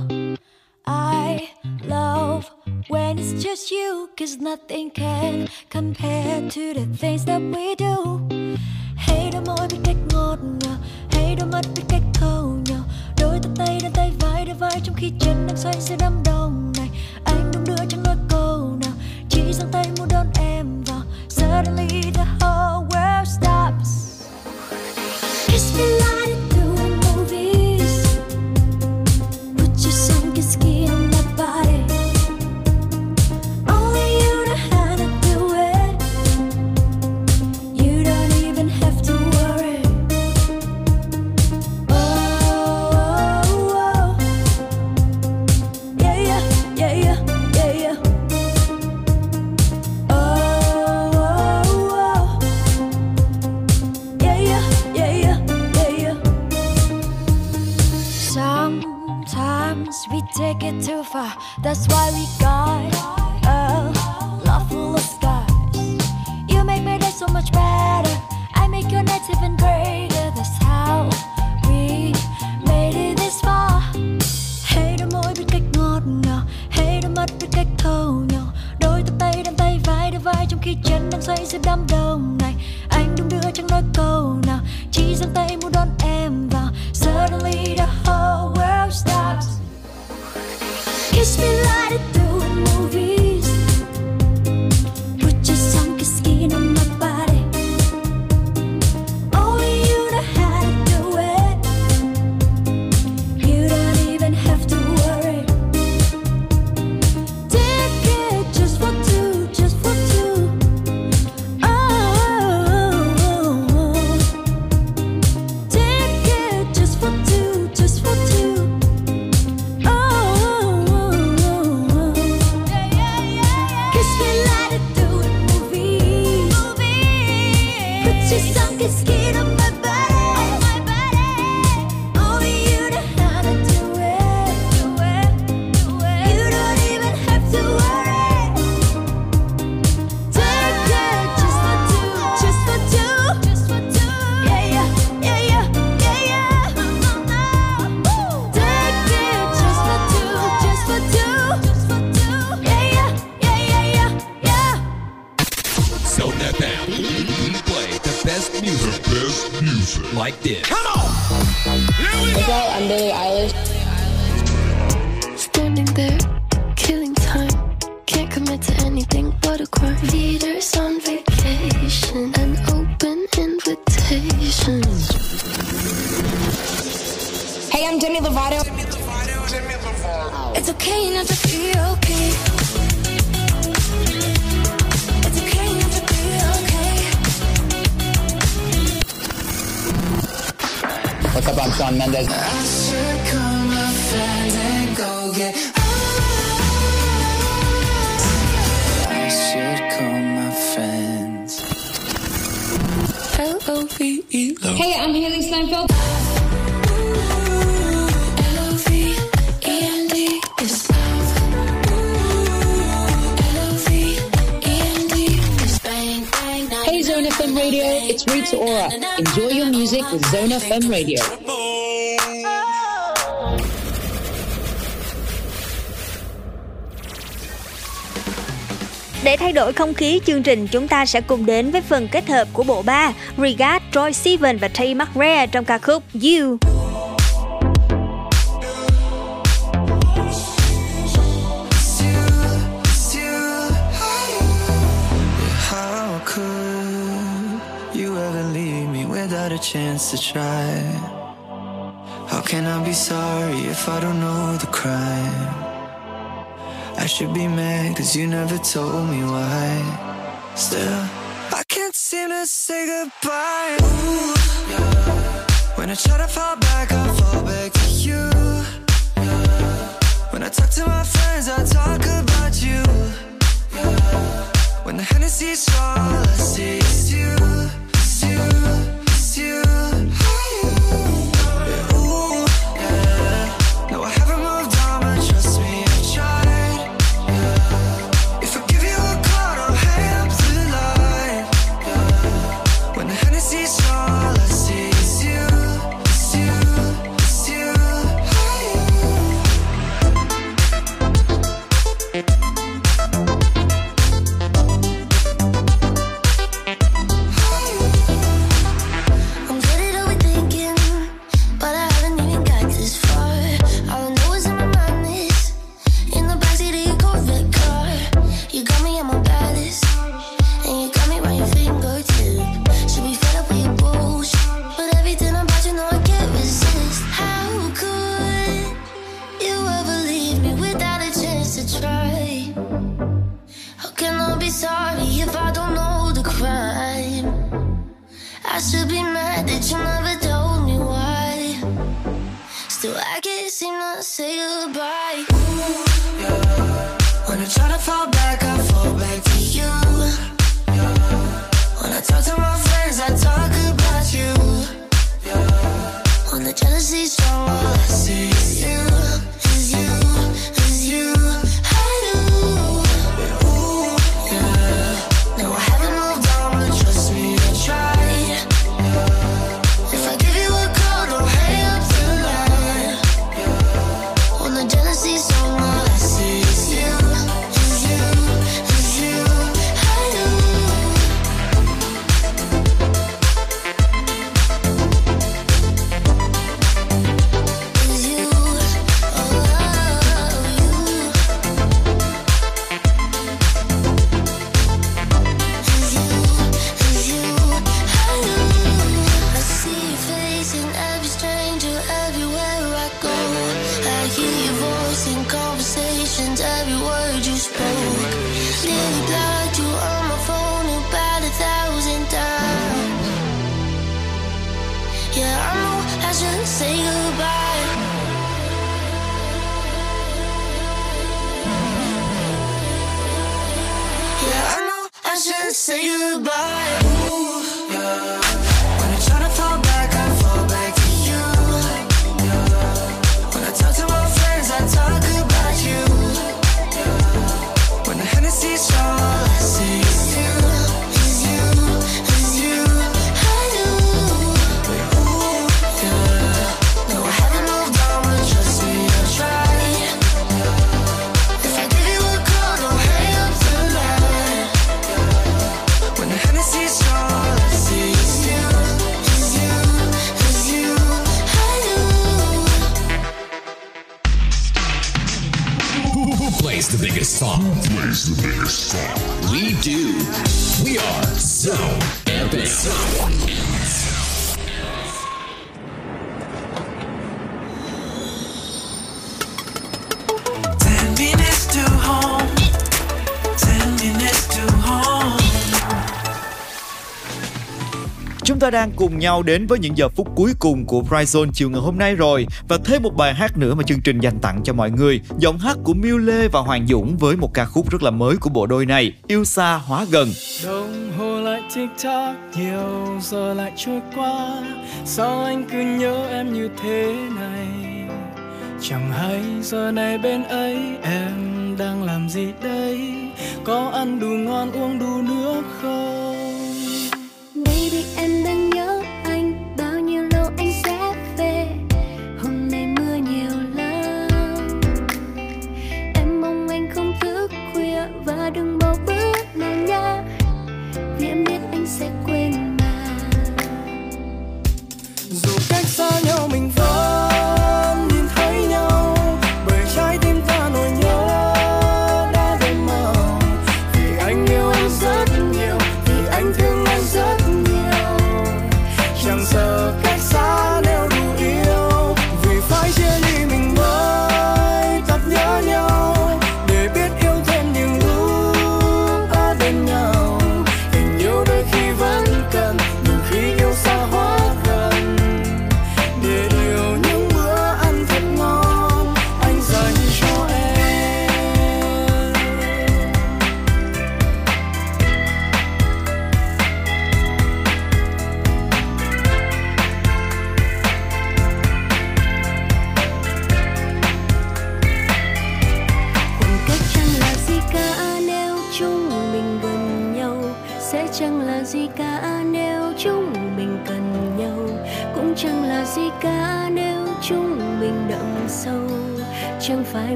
I love when it's just you, cause nothing can compare to the things that we do. Hay đôi môi biết cách ngọt ngào, hay đôi mắt biết cách thâu nhau. Đôi tay tay đan tay vai đôi vai trong khi chân đang xoay giữa đám đông này. Anh đung đưa chẳng nói câu nào, chỉ giang tay muốn đón em vào. Suddenly the whole world stops. Kiss me like too far. That's why we got a love full of scars. You make my day so much better. I make your nights even greater. That's how we made it this far. Hey đôi môi biết cách ngọt ngào, hey đôi mắt biết cách thâu nhau. Đôi tay tay đan tay vai đôi vai trong khi chân đang xoay giữa đám đông này. Anh đung đưa chẳng nói câu nào, chỉ giang tay muốn đón em vào. Suddenly the thổi không khí chương trình, chúng ta sẽ cùng đến với phần kết hợp của bộ ba Regard, Troy Sivan và Tay McRae trong ca khúc You. should be mad, cause you never told me why. Still, I can't seem to say goodbye. Ooh, yeah. When I try to fall back, I fall back to you. Yeah. When I talk to my friends, I talk about you. Yeah. When the Hennessy's all I see is you, it's you, it's you. So I can't seem to say goodbye. Ooh, yeah. When I try to fall back, I fall back to you. Yeah. When I talk to my friends, I talk about you. Yeah. When the jealousy's cùng nhau đến với những giờ phút cuối cùng của Brightson chiều ngày hôm nay rồi và thêm một bài hát nữa mà chương trình dành tặng cho mọi người. Giọng hát của Miu Lê và Hoàng Dũng với một ca khúc rất là mới của bộ đôi này, Yêu xa hóa gần. Đồng hồ lại tick tock, nhiều giờ lại trôi qua. Sao anh cứ nhớ em như thế này? Chẳng hay giờ này bên ấy em đang làm gì đây? Có ăn đủ ngon uống đủ nước không?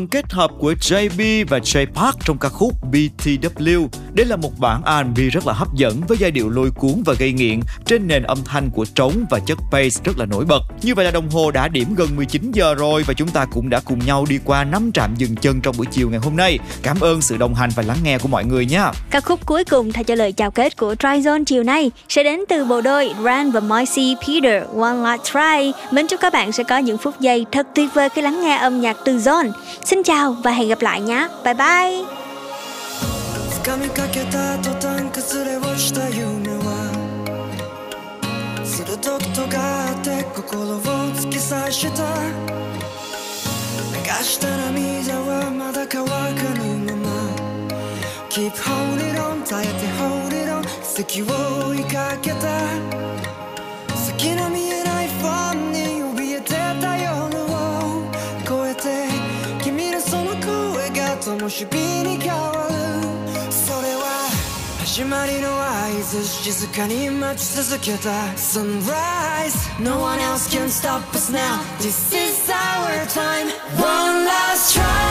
Phần kết hợp của JB và J Park trong ca khúc BTW. Đây là một bản R&B rất là hấp dẫn với giai điệu lôi cuốn và gây nghiện trên nền âm thanh của trống và chất bass rất là nổi bật. Như vậy là đồng hồ đã điểm gần 19 giờ rồi và chúng ta cũng đã cùng nhau đi qua năm trạm dừng chân trong buổi chiều ngày hôm nay. Cảm ơn sự đồng hành và lắng nghe của mọi người nhé. Ca khúc cuối cùng thay cho lời chào kết của Try Zone chiều nay sẽ đến từ bộ đôi Ran và Moisey Peter, One Last Try. Mến chúc các bạn sẽ có những phút giây thật tuyệt vời khi lắng nghe âm nhạc từ Zone. Xin chào và hẹn gặp lại nhé. Bye bye. 掴みかけた途端崩れ落ちた夢は鋭く尖って心を突き刺した。流した涙はまだ乾かぬまま。Keep holding on 耐えて hold it on 奇跡を追いかけた。先の見えないファンに怯えてた夜を越えて君のその声が灯火に変わる。始まりの合図静かに待ち続けた Sunrise No one else can stop us now This is our time One last try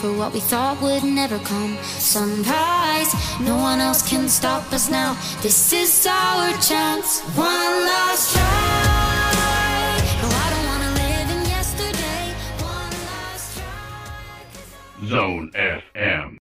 For what we thought would never come. Sunrise, no one else can stop us now. This is our chance, one last try. Zone FM.